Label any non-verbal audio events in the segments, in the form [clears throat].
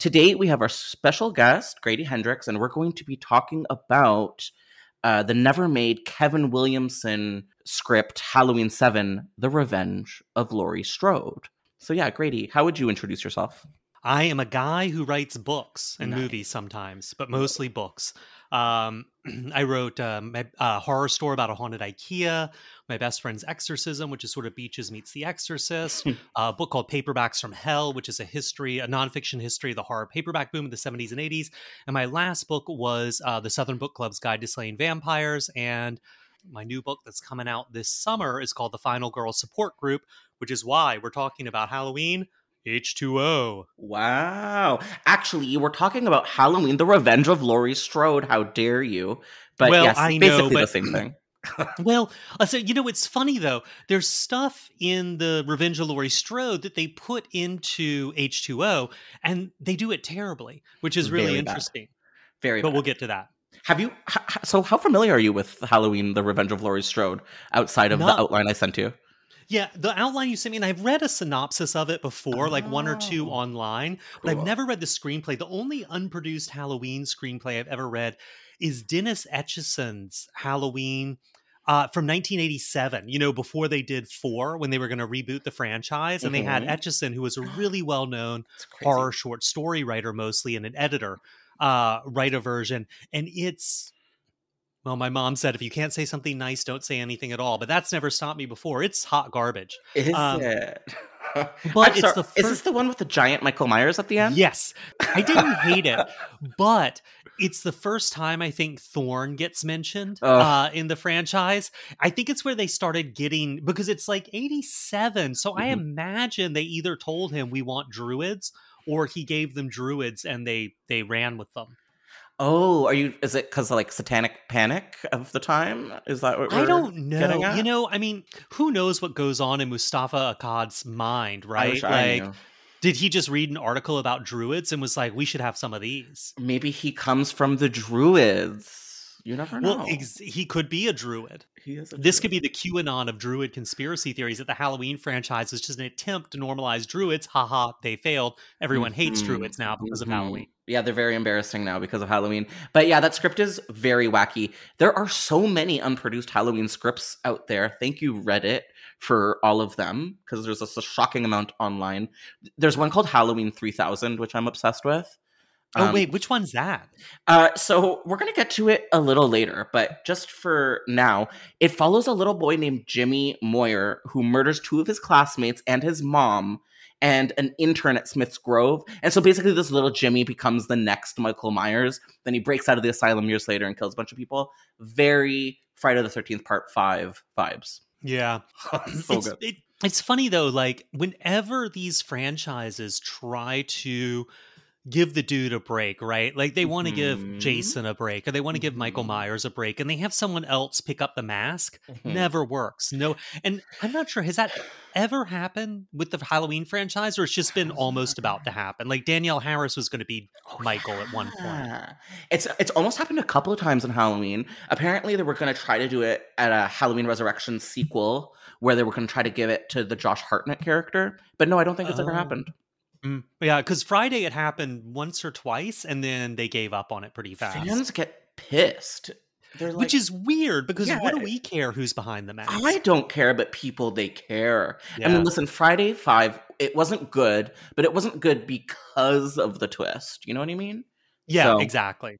Today, we have our special guest, Grady Hendrix, and we're going to be talking about uh, the never made Kevin Williamson script, Halloween 7 The Revenge of Laurie Strode. So, yeah, Grady, how would you introduce yourself? I am a guy who writes books and Nice. movies sometimes, but mostly books. Um, [clears throat] I wrote um, a horror story about a haunted IKEA, My Best Friend's Exorcism, which is sort of Beaches meets The Exorcist, a book called Paperbacks from Hell, which is a history, a nonfiction history of the horror paperback boom of the 70s and 80s. And my last book was uh, The Southern Book Club's Guide to Slaying Vampires. And my new book that's coming out this summer is called The Final Girl Support Group, which is why we're talking about Halloween. H2O. Wow. Actually, we're talking about Halloween, The Revenge of Laurie Strode. How dare you? But Well, yes, I know, basically the same thing. Well, uh, so you know, it's funny though. There's stuff in the Revenge of Laurie Strode that they put into H2O, and they do it terribly, which is really Very bad. interesting. Very But bad. we'll get to that. Have you? So, how familiar are you with Halloween: The Revenge of Laurie Strode outside of Not- the outline I sent you? Yeah, the outline you sent me, and I've read a synopsis of it before, like one or two online, but I've never read the screenplay. The only unproduced Halloween screenplay I've ever read is Dennis Etchison's Halloween uh, from 1987, you know, before they did four, when they were going to reboot the franchise. And they had Mhm. Etchison, who was a [sighs] really well known horror short story writer mostly and an editor uh write a version and it's well my mom said if you can't say something nice don't say anything at all but that's never stopped me before it's hot garbage Is um, it? [laughs] but I'm it's sorry, the Is this the one with the giant Michael Myers at the end? yes i didn't hate it [laughs] but it's the first time i think thorn gets mentioned uh in the franchise i think it's where they started getting because it's like 87 so i Mhm. imagine they either told him we want druids or he gave them druids and they they ran with them Oh, are you? Is it because like Satanic Panic of the time? Is that what I don't know. You know, I mean, who knows what goes on in Moustapha Akkad's mind, right? like, did he just read an article about druids and was like, we should have some of these? Maybe he comes from the Druids. You never know. Well, ex- he could be a druid. He is a This could be the QAnon of druid conspiracy theories that the Halloween franchise is just an attempt to normalize druids. Haha, they failed. Everyone hates Mhm, druids now because mhm. of Halloween. Yeah, they're very embarrassing now because of Halloween. But yeah, that script is very wacky. There are so many unproduced Halloween scripts out there. Thank you, Reddit, for all of them because there's a, shocking amount online. There's one called Halloween 3000, which I'm obsessed with. Oh, Um, wait, which one's that? Uh, so we're gonna get to it a little later, but just for now, it follows a little boy named Jimmy Moyer who murders two of his classmates and his mom and an intern at Smith's Grove. And so basically, this little Jimmy becomes the next Michael Myers. Then he breaks out of the asylum years later and kills a bunch of people. Very Friday the Thirteenth Part Five vibes. Yeah. [laughs] [laughs] so it's, good. It, it's funny though, like whenever these franchises try to give the dude a break, right? Like they want to Mhm. give Jason a break or they want to give Michael Mhm. Myers a break and they have someone else pick up the mask. Mhm. Never works. No. And I'm not sure has that ever happened with the Halloween franchise or it's just been almost about to happen. Like Danielle Harris was going to be Michael at one point. It's it's almost happened a couple of times in Halloween. Apparently, they were going to try to do it at a Halloween Resurrection sequel, where they were going to try to give it to the Josh Hartnett character. But no, I don't think it's ever Oh. happened. Mm. Yeah, cuz Friday it happened once or twice and then they gave up on it pretty fast. Fans get pissed. Like, Which is weird because what do we care who's behind the mask? I don't care, but people they care. I mean, listen, Friday Five, it wasn't good, but it wasn't good because of the twist. You know what I mean? yeah, so- exactly.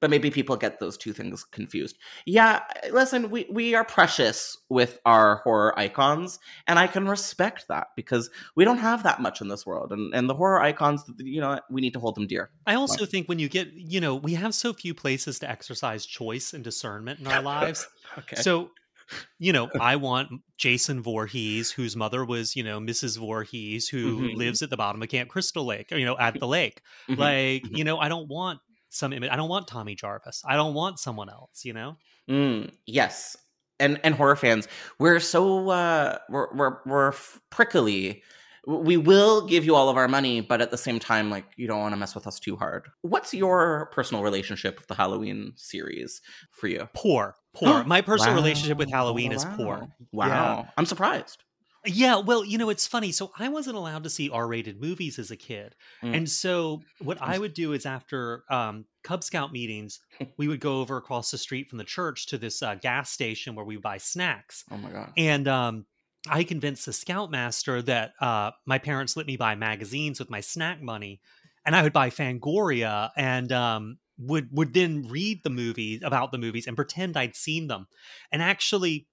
But maybe people get those two things confused. Yeah, listen, we we are precious with our horror icons, and I can respect that because we don't have that much in this world, and and the horror icons, you know, we need to hold them dear. I also think when you get, you know, we have so few places to exercise choice and discernment in our [laughs] lives. Okay. So, you know, I want Jason Voorhees, whose mother was, you know, Mrs. Voorhees, who Mhm. lives at the bottom of Camp Crystal Lake, or, you know, at the lake. Mhm, Like, mhm. you know, I don't want some image. I don't want Tommy Jarvis. I don't want someone else, you know? Mm, yes, and and horror fans, we're so uh, we're we're we're prickly. We will give you all of our money, but at the same time, like you don't want to mess with us too hard. What's your personal relationship with the Halloween series for you? Poor, poor. [gasps] My personal relationship with Wow. Halloween is poor. Wow, Yeah. I'm surprised. Yeah, well, you know, it's funny. So I wasn't allowed to see R-rated movies as a kid, Mm. and so what I would do is after um, Cub Scout meetings, [laughs] we would go over across the street from the church to this uh, gas station where we buy snacks, Oh my god. and um, I convinced the scoutmaster that uh, my parents let me buy magazines with my snack money, and I would buy Fangoria and um, would would then read the movies about the movies and pretend I'd seen them, and actually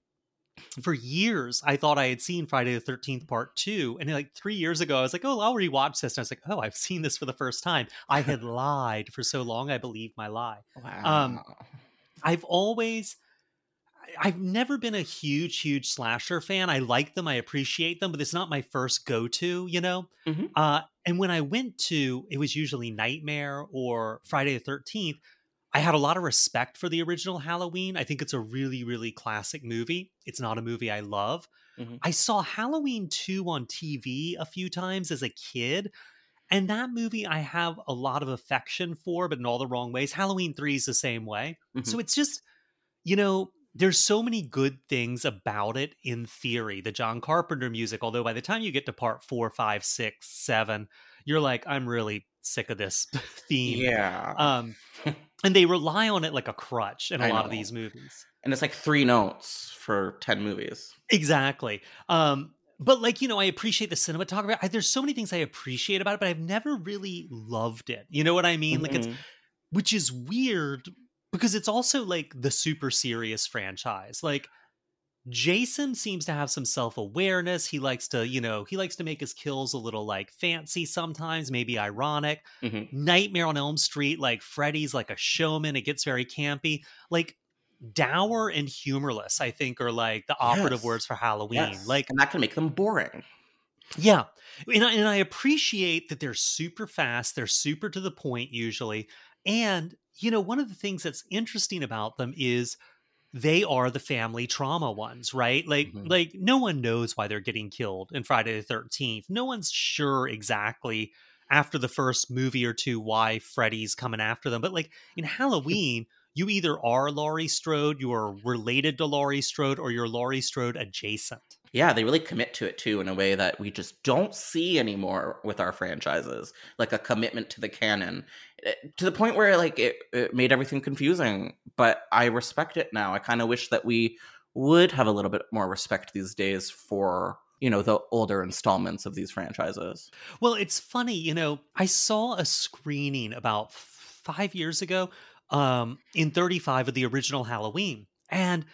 for years I thought I had seen Friday the Thirteenth Part Two, and like three years ago I was like, "Oh, I'll rewatch this." And I was like, "Oh, I've seen this for the first time." I had [laughs] lied for so long; I believed my lie. Wow. um, I've always, I've never been a huge, huge slasher fan. I like them, I appreciate them, but it's not my first go-to. You know. Mhm. Uh, and when I went to, it was usually Nightmare or Friday the Thirteenth. I had a lot of respect for the original Halloween. I think it's a really, really classic movie. It's not a movie I love. Mhm. I saw Halloween 2 on TV a few times as a kid. And that movie I have a lot of affection for, but in all the wrong ways. Halloween 3 is the same way. So it's just, you know, there's so many good things about it in theory. The John Carpenter music, although by the time you get to part four, five, six, seven, you're like, I'm really sick of this [laughs] theme. yeah. Um, [laughs] and they rely on it like a crutch in a I lot of these movies. and it's like three notes for 10 movies. Exactly. Um, but like you know, I appreciate the cinematography. I, there's so many things I appreciate about it, but I've never really loved it. You know what I mean? Like it's Mhm. which is weird because it's also like the super serious franchise. Like Jason seems to have some self-awareness. He likes to, you know, he likes to make his kills a little like fancy sometimes, maybe ironic. Mhm. Nightmare on Elm Street, like Freddy's like a showman. It gets very campy. Like dour and humorless, I think, are like the operative Yes. words for Halloween. Yes. Like and that can make them boring. yeah. And I, and I appreciate that they're super fast, they're super to the point usually. And, you know, one of the things that's interesting about them is they are the family trauma ones, right? Like Mhm. like no one knows why they're getting killed in Friday the 13th. No one's sure exactly after the first movie or two why Freddy's coming after them. But like in Halloween, you either are Laurie Strode, you are related to Laurie Strode, or you're Laurie Strode adjacent. Yeah, they really commit to it too in a way that we just don't see anymore with our franchises, like a commitment to the canon Eh, to the point where like it, it made everything confusing. But I respect it now. I kind of wish that we would have a little bit more respect these days for you know the older installments of these franchises. Well, it's funny, you know, I saw a screening about five years ago um, in 35 of the original Halloween. And,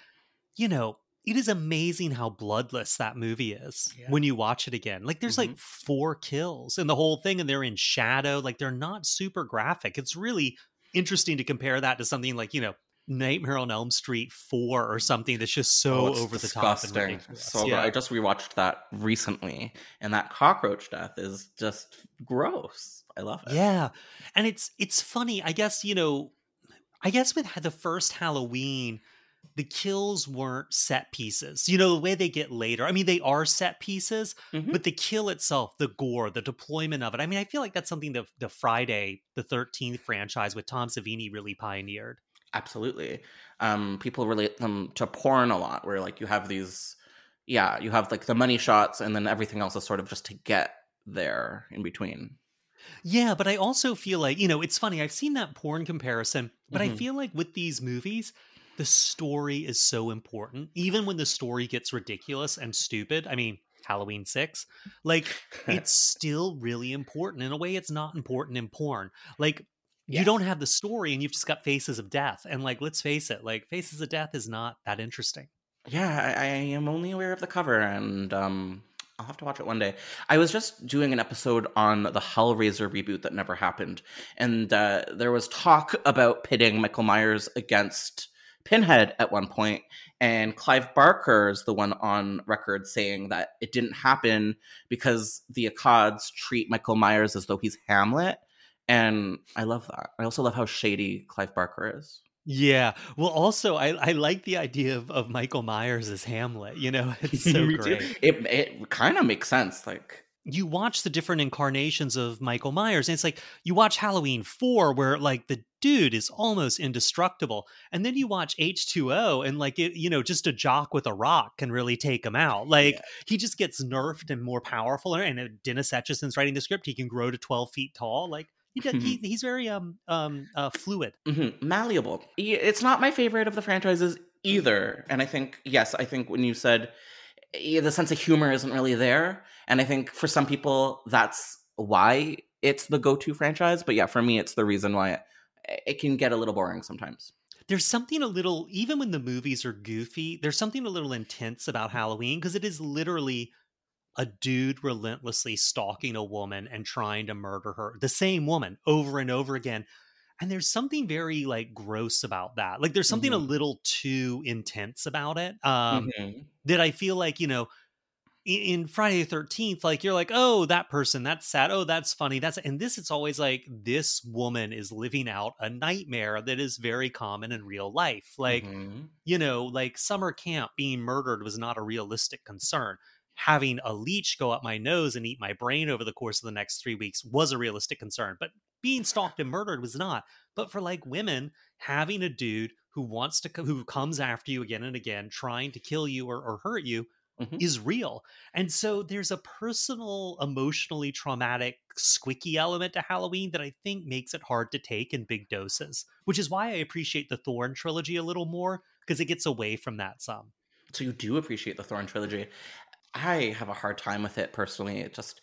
you know, it is amazing how bloodless that movie is Yeah. when you watch it again. Like, there's like mm-hmm. four kills in the whole thing, and they're in shadow. Like, they're not super graphic. It's really interesting to compare that to something like, you know, Nightmare on Elm Street 4 or something that's just oh, so Oh, over the top and ridiculous. So yeah. I just rewatched that recently, and that cockroach death is just gross. I love it. Yeah. And it's it's funny. I guess, you know, I guess with the first Halloween, the kills weren't set pieces. You know, the way they get later. I mean, they are set pieces, Mhm. but the kill itself, the gore, the deployment of it. I mean, I feel like that's something that the Friday, the 13th franchise with Tom Savini really pioneered. Absolutely. Um, people relate them to porn a lot, where like you have these, yeah, you have like the money shots, and then everything else is sort of just to get there in between. Yeah, but I also feel like, you know, it's funny. I've seen that porn comparison, but I Mhm. feel like with these movies, the story is so important. Even when the story gets ridiculous and stupid, I mean, Halloween 6, like it's [laughs] still really important in a way it's not important in porn. Like you don't have the story and you've just got Faces of Death. And like let's face it, like Faces of Death is not that interesting. Yeah, I, I am only aware of the cover, and um, I'll have to watch it one day. I was just doing an episode on the Hellraiser reboot that never happened, and uh, there was talk about pitting Michael Myers against Pinhead at one point, and Clive Barker is the one on record saying that it didn't happen because the Akkads treat Michael Myers as though he's Hamlet, and I love that. I also love how shady Clive Barker is. Yeah. Well, also, I, I like the idea of, of Michael Myers as Hamlet. You know, [laughs] it's [laughs] so great. It it kind of makes sense, like. You watch the different incarnations of Michael Myers, and it's like you watch Halloween 4, where like the dude is almost indestructible. And then you watch H2O, and like it, you know, just a jock with a rock can really take him out. Like Yeah. he just gets nerfed and more powerful. And uh, Dennis Etchison's writing the script, he can grow to 12 feet tall. Like he, does, he [laughs] he's very um um uh, fluid. Mhm, malleable. It's not my favorite of the franchises either. And I think, yes, I think when you said eh, the sense of humor isn't really there, and I think for some people that's why it's the go-to franchise. But yeah, for me, it's the reason why it, it can get a little boring sometimes. there's something a little even when the movies are goofy there's something a little intense about halloween because it is literally a dude relentlessly stalking a woman and trying to murder her the same woman over and over again and there's something very like gross about that like there's something a Mhm. little too intense about it um Mhm. that i feel like you know in, friday the 13th like you're like oh that person that's sad. Oh that's funny. That's and this it's always like this woman is living out a nightmare that is very common in real life. Like Mhm. you know like summer camp being murdered was not a realistic concern. Having a leech go up my nose and eat my brain over the course of the next three weeks was a realistic concern but being stalked and murdered was not. But for like women having a dude who wants to who comes after you again and again trying to kill you or, or hurt you Mhm. is real and so there's a personal emotionally traumatic squicky element to halloween that i think makes it hard to take in big doses which is why i appreciate the thorn trilogy a little more because it gets away from that some So you do appreciate the Thorn trilogy. I have a hard time with it personally. It just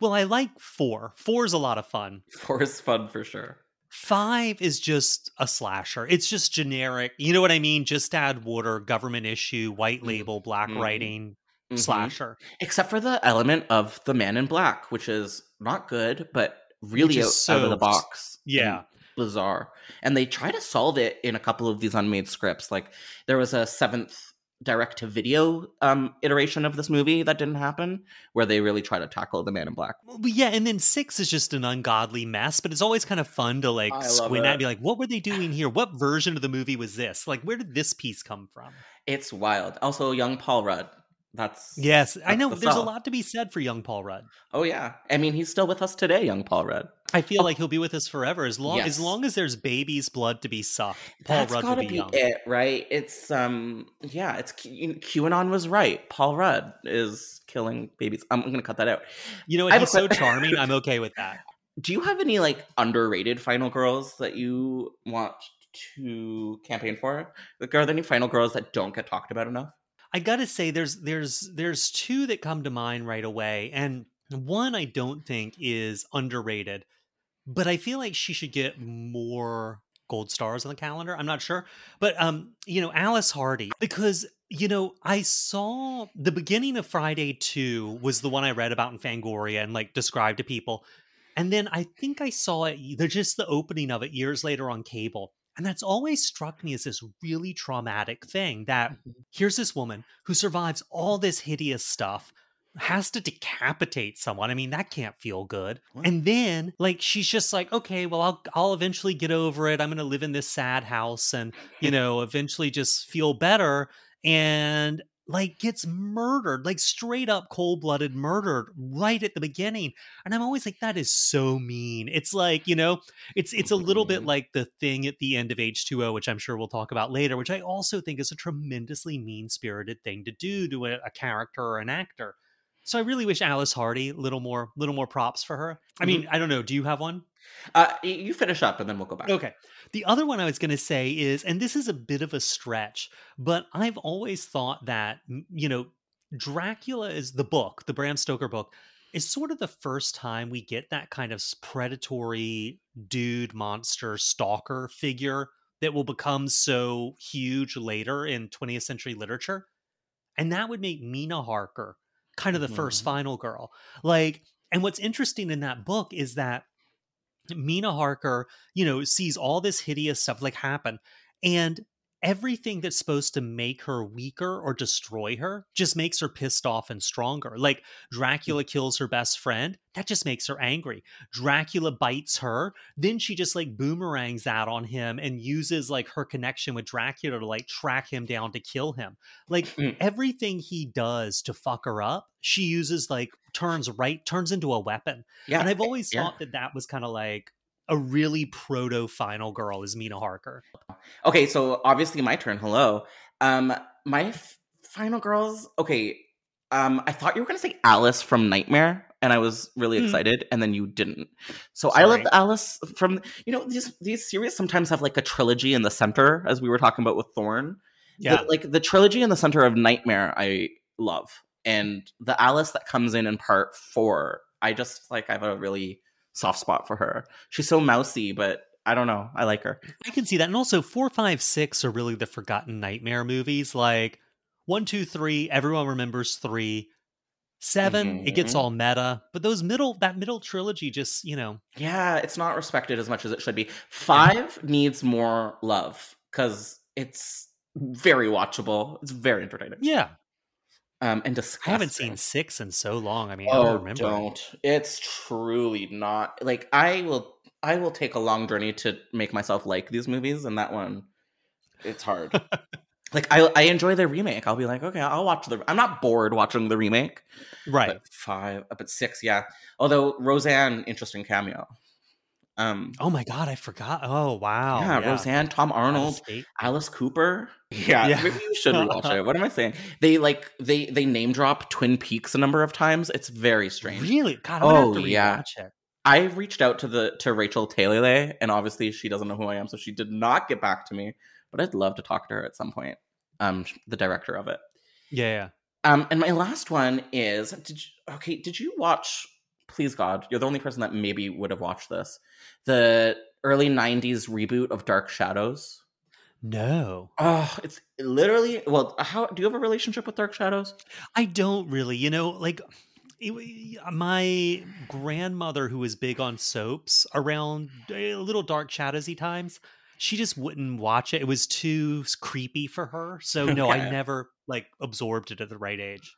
well i like four four is a lot of fun [laughs] four is fun for sure. Five is just a slasher. It's just generic. You know what I mean? Just add water, government issue, white Mhm. label, black Mhm. writing, Mhm. slasher. except for the element of the man in black which is not good but really out, so out of the box yeah. and bizarre and they try to solve it in a couple of these unmade scripts like there was a seventh direct to video um iteration of this movie that didn't happen where they really try to tackle the man in black Well, yeah, and then six is just an ungodly mess, but it's always kind of fun to like squint at and be like, what were they doing here? What version of the movie was this? Like, where did this piece come from? it's wild also young paul rudd that's Yes, I know the there's a lot to be said for young Paul Rudd. oh yeah i mean he's still with us today young paul rudd I feel like he'll be with us forever as long Yes. as long as there's baby's blood to be sucked. Paul That's Rudd will be, be, young. it, right? It's um, yeah, it's Q- QAnon was right. Paul Rudd is killing babies. I'm, I'm gonna cut that out. You know? He's so charming. I'm [laughs] okay with that. Do you have any like underrated final girls that you want to campaign for? Like, are there any final girls that don't get talked about enough? I gotta say, there's there's there's two that come to mind right away, and one I don't think is underrated, but I feel like she should get more gold stars on the calendar. I'm not sure, but um, you know, Alice Hardy, because you know, I saw the beginning of Friday Two was the one I read about in Fangoria and like described to people, and then I think I saw it. They're just the opening of it years later on cable. And that's always struck me as this really traumatic thing that mm-hmm. here's this woman who survives all this hideous stuff has to decapitate someone. I mean, that can't feel good. What? And then like she's just like, okay, well I'll I'll eventually get over it. I'm going to live in this sad house and, you know, eventually just feel better and like gets murdered, like straight up cold-blooded murdered right at the beginning. And I'm always like that is so mean. It's like, you know, it's it's a little bit like the thing at the end of H2O, which I'm sure we'll talk about later, which I also think is a tremendously mean-spirited thing to do to a, a character or an actor. So I really wish Alice Hardy little more little more props for her. I mean, I don't know. Do you have one? Uh, you finish up and then we'll go back. Okay. The other one I was going to say is, and this is a bit of a stretch, but I've always thought that, you know, Dracula is the book, the Bram Stoker book, is sort of the first time we get that kind of predatory dude, monster, stalker figure that will become so huge later in 20th century literature. And that would make Mina Harker kind of the first Mhm. final girl. Like, and what's interesting in that book is that Mina Harker, you know, sees all this hideous stuff like happen, and everything that's supposed to make her weaker or destroy her just makes her pissed off and stronger. Like Dracula kills her best friend, that just makes her angry. Dracula bites her, then she just like boomerangs that on him and uses like her connection with Dracula to like track him down to kill him. Like Mm. everything he does to fuck her up, she uses like turns right turns into a weapon. Yeah. And I've always yeah. thought that that was kind of like a really proto final girl is Mina Harker. Okay, so obviously my turn. Hello. Um, my f- final girls. Okay. Um, I thought you were gonna say Alice from Nightmare, and I was really Hmm. excited, and then you didn't. So I Sorry. loved Alice from. You know, these these series sometimes have like a trilogy in the center, as we were talking about with Thorn. Yeah. The- like the trilogy in the center of Nightmare, I love, and the Alice that comes in in part four, I just like. I have a really soft spot for her. She's so mousy, but I don't know. I like her. I can see that. And also four, five, six are really the forgotten nightmare movies. Like one, two, three, everyone remembers three. 7 it gets Mhm. all meta. But those middle that middle trilogy just, you know, Yeah, it's not respected as much as it should be. Five needs more love because it's very watchable. It's very entertaining. yeah. Um, and I haven't seen six in so long. I mean, I don't Oh, remember. don't! It's truly not. Like I will, I will take a long journey to make myself like these movies, and that one, it's hard. [laughs] like I, I enjoy the remake. I'll be like, okay, I'll watch the. I'm not bored watching the remake. Right. But five, but six, yeah. Although Roseanne, interesting cameo. Um, Oh my god, I forgot. Oh wow. yeah, Roseanne, Tom Arnold. Alice Cooper. [laughs] Yeah, Yeah. maybe you should rewatch it. What am I saying? They like they they name drop Twin Peaks a number of times. It's very strange. Really? God, I'm Oh, have to yeah. it. I reached out to the to Rachel Talalay, and obviously she doesn't know who I am, so she did not get back to me. But I'd love to talk to her at some point. Um, the director of it. Yeah, yeah. Um, and my last one is did you, okay? Did you watch? Please God, you're the only person that maybe would have watched this. The early '90s reboot of Dark Shadows. No. Oh, it's literally well. How do you have a relationship with Dark Shadows? I don't really, you know, like it, my grandmother, who was big on soaps around a little dark shadowsy times, she just wouldn't watch it. It was too creepy for her. So no, I never like absorbed it at the right age.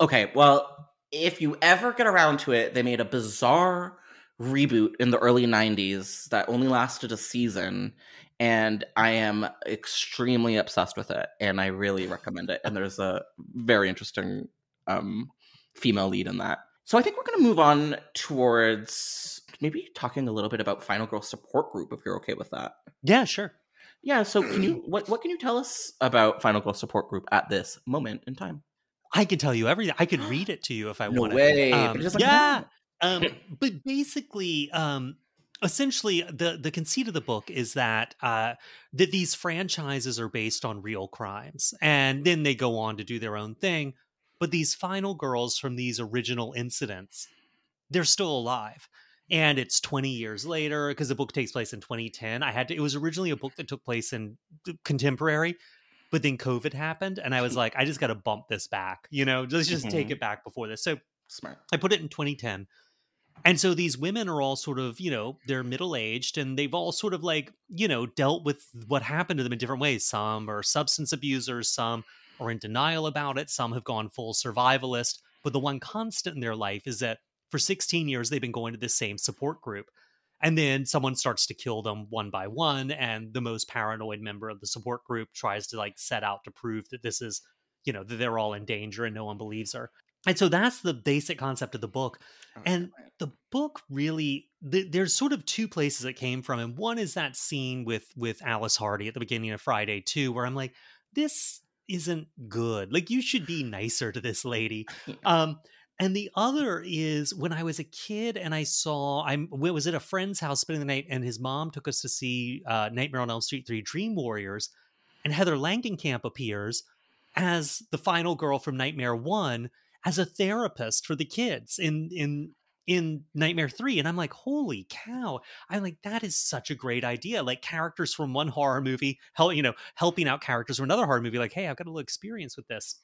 Okay, well, if you ever get around to it, they made a bizarre reboot in the early 90s that only lasted a season and I am extremely obsessed with it and I really recommend it and there's a very interesting um female lead in that. So I think we're going to move on towards maybe talking a little bit about Final Girl support group if you're okay with that. Yeah, sure. Yeah, so can you what what can you tell us about Final Girl support group at this moment in time? I can tell you everything. I could read it to you if I No wanted. way, Um, it doesn't yeah. um, [laughs] but basically, um, essentially, the the conceit of the book is that uh, that these franchises are based on real crimes, and then they go on to do their own thing. But these final girls from these original incidents, they're still alive. And it's 20 years later because the book takes place in 2010. I had to, it was originally a book that took place in contemporary, but then COVID happened. And I was like, I just got to bump this back, you know, let's just take Mhm. it back before this. So Smart. I put it in 2010. And so these women are all sort of, you know, they're middle aged and they've all sort of like, you know, dealt with what happened to them in different ways. Some are substance abusers, some are in denial about it, some have gone full survivalist. but the one constant in their life is that for 16 years they've been going to the same support group. And then someone starts to kill them one by one, and the most paranoid member of the support group tries to like set out to prove that this is, you know, that they're all in danger and no one believes her. And so that's the basic concept of the book. And the book really th- there's sort of two places it came from and one is that scene with with alice hardy at the beginning of friday 2 where i'm like this isn't good like you should be nicer to this lady [laughs] um and the other is when i was a kid and i saw i was at a friend's house spending the night and his mom took us to see uh, nightmare on elm street 3 dream warriors and heather langenkamp appears as the final girl from nightmare 1 as a therapist for the kids in in in Nightmare 3 and I'm like holy cow. I'm like that is such a great idea. Like characters from one horror movie help you know helping out characters from another horror movie like hey I've got a little experience with this.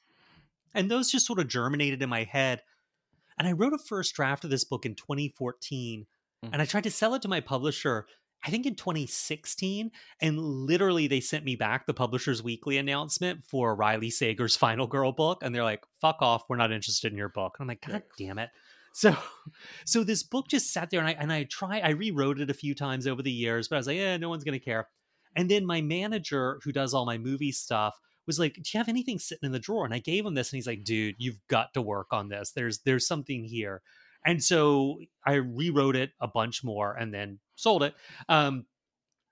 And those just sort of germinated in my head and I wrote a first draft of this book in 2014 Mhm. and I tried to sell it to my publisher I think in 2016 and literally they sent me back the publisher's weekly announcement for Riley Sager's final girl book and they're like fuck off we're not interested in your book. And I'm like god damn it. So so this book just sat there and I and I try I rewrote it a few times over the years but I was like yeah no one's going to care. And then my manager who does all my movie stuff was like do you have anything sitting in the drawer? And I gave him this and he's like dude you've got to work on this. There's there's something here. And so I rewrote it a bunch more and then sold it. Um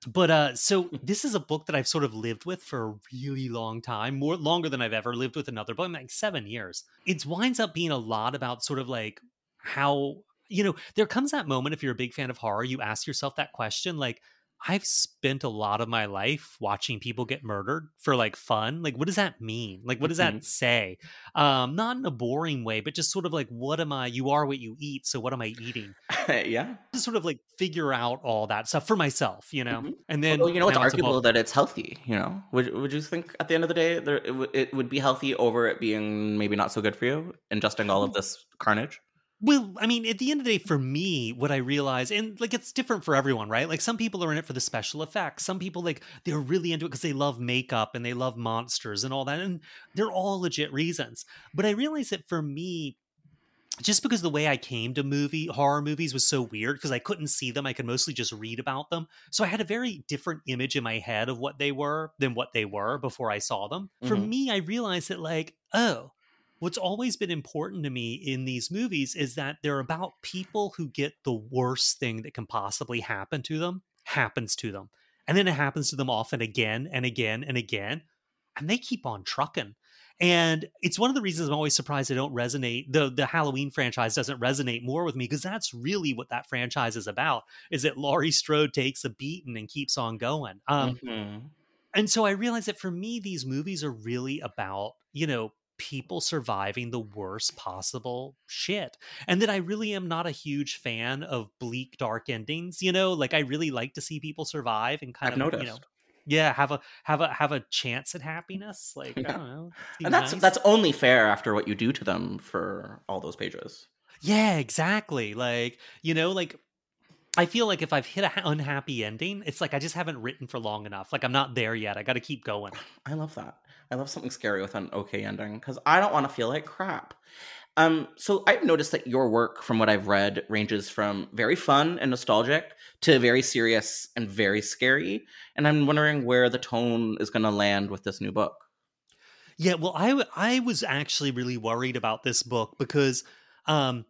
but uh so this is a book that I've sort of lived with for a really long time, more longer than I've ever lived with another book, like 7 years. It winds up being a lot about sort of like how you know, there comes that moment if you're a big fan of horror, you ask yourself that question like I've spent a lot of my life watching people get murdered for like fun. Like, what does that mean? Like, what does that say? Um, not in a boring way, but just sort of like, what am I? You are what you eat. So, what am I eating? [laughs] yeah. To sort of like figure out all that stuff for myself, you know? Mhm. And then, Well, you know, it's arguable that it's healthy. You know, would would you think at the end of the day there it, w- it would be healthy over it being maybe not so good for you, ingesting all of [laughs] this carnage? Well, I mean, at the end of the day, for me, what I realize, and like it's different for everyone, right? Like some people are in it for the special effects. Some people like they're really into it because they love makeup and they love monsters and all that, and they're all legit reasons. But I realize that for me, just because the way I came to movie horror movies was so weird because I couldn't see them, I could mostly just read about them. So I had a very different image in my head of what they were than what they were before I saw them. For Mhm. me, I realized that like, oh, what's always been important to me in these movies is that they're about people who get the worst thing that can possibly happen to them happens to them. And then it happens to them often again and again and again. And they keep on trucking. And it's one of the reasons I'm always surprised they don't resonate. The the Halloween franchise doesn't resonate more with me because that's really what that franchise is about. Is that Laurie Strode takes a beating and keeps on going. Um, Mhm. and so I realized that for me, these movies are really about, you know, people surviving the worst possible shit. And that I really am not a huge fan of bleak, dark endings. You know, like I really like to see people survive and kind I've of, noticed. you know, yeah, have a have a have a chance at happiness. Like, I [laughs] don't know. and that's nice. that's only fair after what you do to them for all those pages. Yeah, exactly. Like, you know, like I feel like if I've hit an unhappy ending, it's like I just haven't written for long enough. Like I'm not there yet. I got to keep going. I love that. I love something scary with an okay ending because I don't want to feel like crap. Um, so I've noticed that your work, from what I've read, ranges from very fun and nostalgic to very serious and very scary. And I'm wondering where the tone is going to land with this new book. Yeah, well, I w- I was actually really worried about this book because um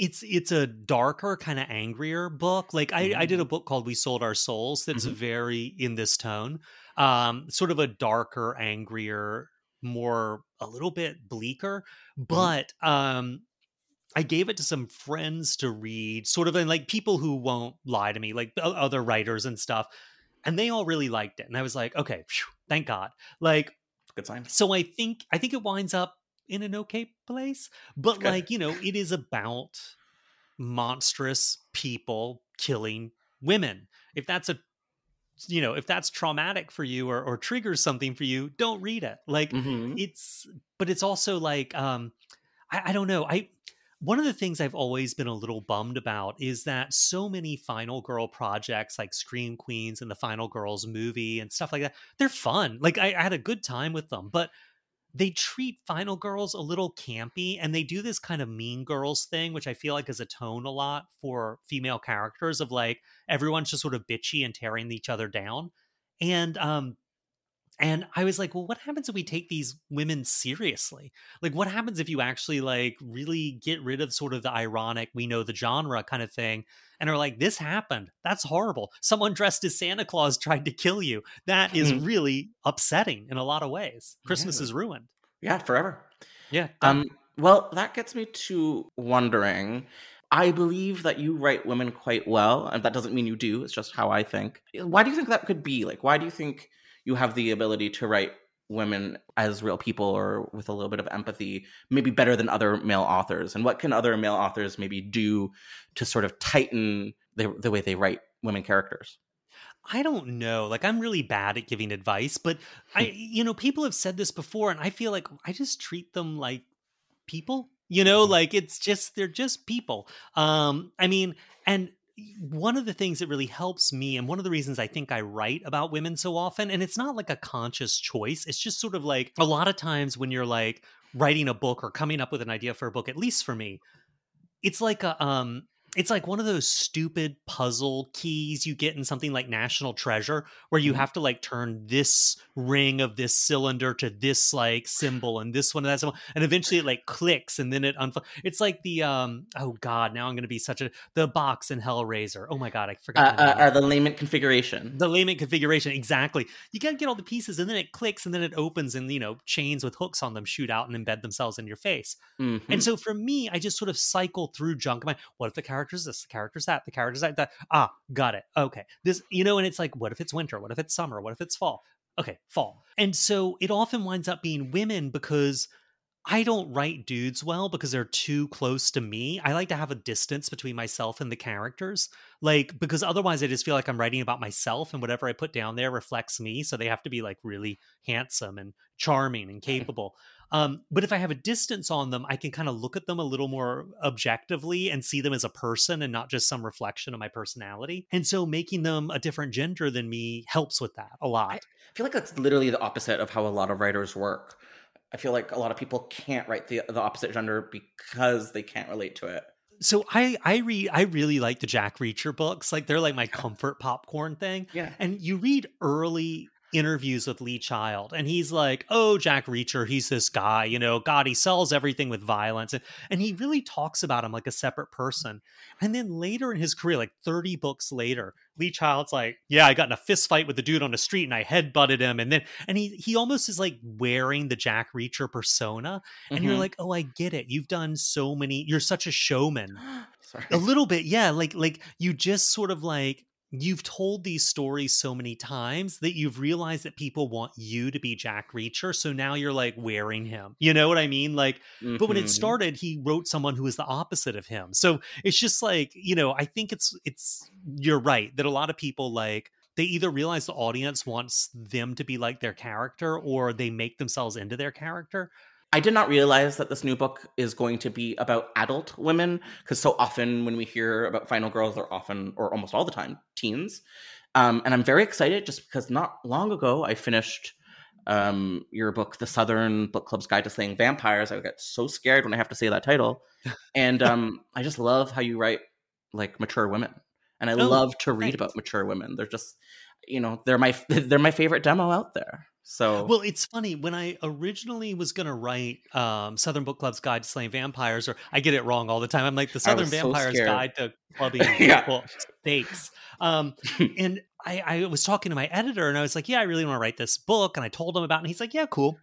it's it's a darker kind of angrier book. Like I I did a book called We Sold Our Souls that's Mhm. very in this tone. Um sort of a darker, angrier, more a little bit bleaker, but um I gave it to some friends to read, sort of, and like people who won't lie to me, like other writers and stuff. And they all really liked it. And I was like, okay, phew, thank God. Like, Good sign. so I think I think it winds up in an okay place, but Good. like you know, it is about monstrous people killing women. If that's a you know, if that's traumatic for you or, or triggers something for you, don't read it. Like Mhm. it's, but it's also like, um, I, I don't know. I one of the things I've always been a little bummed about is that so many Final Girl projects like Scream Queens and the Final Girls movie and stuff like that, they're fun. Like I, I had a good time with them, but they treat final girls a little campy and they do this kind of mean girls thing which i feel like is a tone a lot for female characters of like everyone's just sort of bitchy and tearing each other down. And um and i was like well what happens if we take these women seriously like what happens if you actually like really get rid of sort of the ironic we know the genre kind of thing and are like this happened that's horrible someone dressed as santa claus tried to kill you that is Mhm. really upsetting in a lot of ways christmas Yeah. is ruined Yeah, forever. yeah Um, well, that gets me to wondering. I believe that you write women quite well, and that doesn't mean you do. It's just how I think. Why do you think that could be? Like, why do you think you have the ability to write women as real people or with a little bit of empathy, maybe better than other male authors? And what can other male authors maybe do to sort of tighten the, the way they write women characters? I don't know. Like I'm really bad at giving advice, but I you know, people have said this before and I feel like I just treat them like people. You know, like it's just they're just people. Um I mean, and one of the things that really helps me and one of the reasons I think I write about women so often and it's not like a conscious choice. It's just sort of like a lot of times when you're like writing a book or coming up with an idea for a book, at least for me, it's like a um it's like one of those stupid puzzle keys you get in something like National Treasure, where you Mhm. have to like turn this ring of this cylinder to this like symbol and this one and that symbol, and eventually it like clicks and then it unfolds. It's like the um oh god, now I'm going to be such a the box in Hellraiser. Oh my god, I Uh, forgot. the uh, uh, the lament configuration. the lament configuration exactly you gotta get all the pieces and then it clicks and then it opens and you know chains with hooks on them shoot out and embed themselves in your face Mhm. and so for me, I just sort of cycle through junk. I'm what if the character's this, the character's that, the character's that, that? Ah, got it. Okay. This, you know, and it's like, what if it's winter? What if it's summer? What if it's fall? Okay, fall. And so it often winds up being women because I don't write dudes well because they're too close to me. I like to have a distance between myself and the characters. Like, because otherwise I just feel like I'm writing about myself and whatever I put down there reflects me. So they have to be like really handsome and charming and [laughs] capable. Um, but if I have a distance on them, I can kind of look at them a little more objectively and see them as a person and not just some reflection of my personality. And so making them a different gender than me helps with that a lot. I feel like that's literally the opposite of how a lot of writers work. I feel like a lot of people can't write the the opposite gender because they can't relate to it. So I I read I really like the Jack Reacher books. Like they're like my comfort popcorn thing. Yeah. And you read early interviews with Lee Child, and he's like, "Oh, Jack Reacher, he's this guy, you know, God, he sells everything with violence," and, and he really talks about him like a separate person. And then later in his career, like thirty books later, Lee Child's like, "Yeah, I got in a fist fight with the dude on the street, and I head butted him," and then and he he almost is like wearing the Jack Reacher persona, and you're Mhm. like, "Oh, I get it. You've done so many. You're such a showman." [gasps] Sorry. a little bit yeah like like you just sort of like you've told these stories so many times that you've realized that people want you to be Jack Reacher so now you're like wearing him. You know what i mean? Like but when it Mhm. started he wrote someone who was the opposite of him. So it's just like you know i think it's it's you're right that a lot of people like they either realize the audience wants them to be like their character or they make themselves into their character I did not realize that this new book is going to be about adult women because so often when we hear about final girls, they're often or almost all the time teens. Um, and I'm very excited just because not long ago I finished um, your book, The Southern Book Club's Guide to Slaying Vampires. I get so scared when I have to say that title, [laughs] and um, I just love how you write like mature women, and I Oh, love to read thanks. about mature women. They're just, you know, they're my [laughs] they're my favorite demo out there. So Well, it's funny when I originally was going to write um, Southern Book Club's Guide to Slaying Vampires, or I get it wrong all the time. I'm like the Southern was so Vampires. Guide to Clubbing [laughs] Yeah. Equal Stakes. Um, [laughs] and I, I was talking to my editor, and I was like, "Yeah, I really want to write this book." And I told him about, it, and he's like, "Yeah, cool."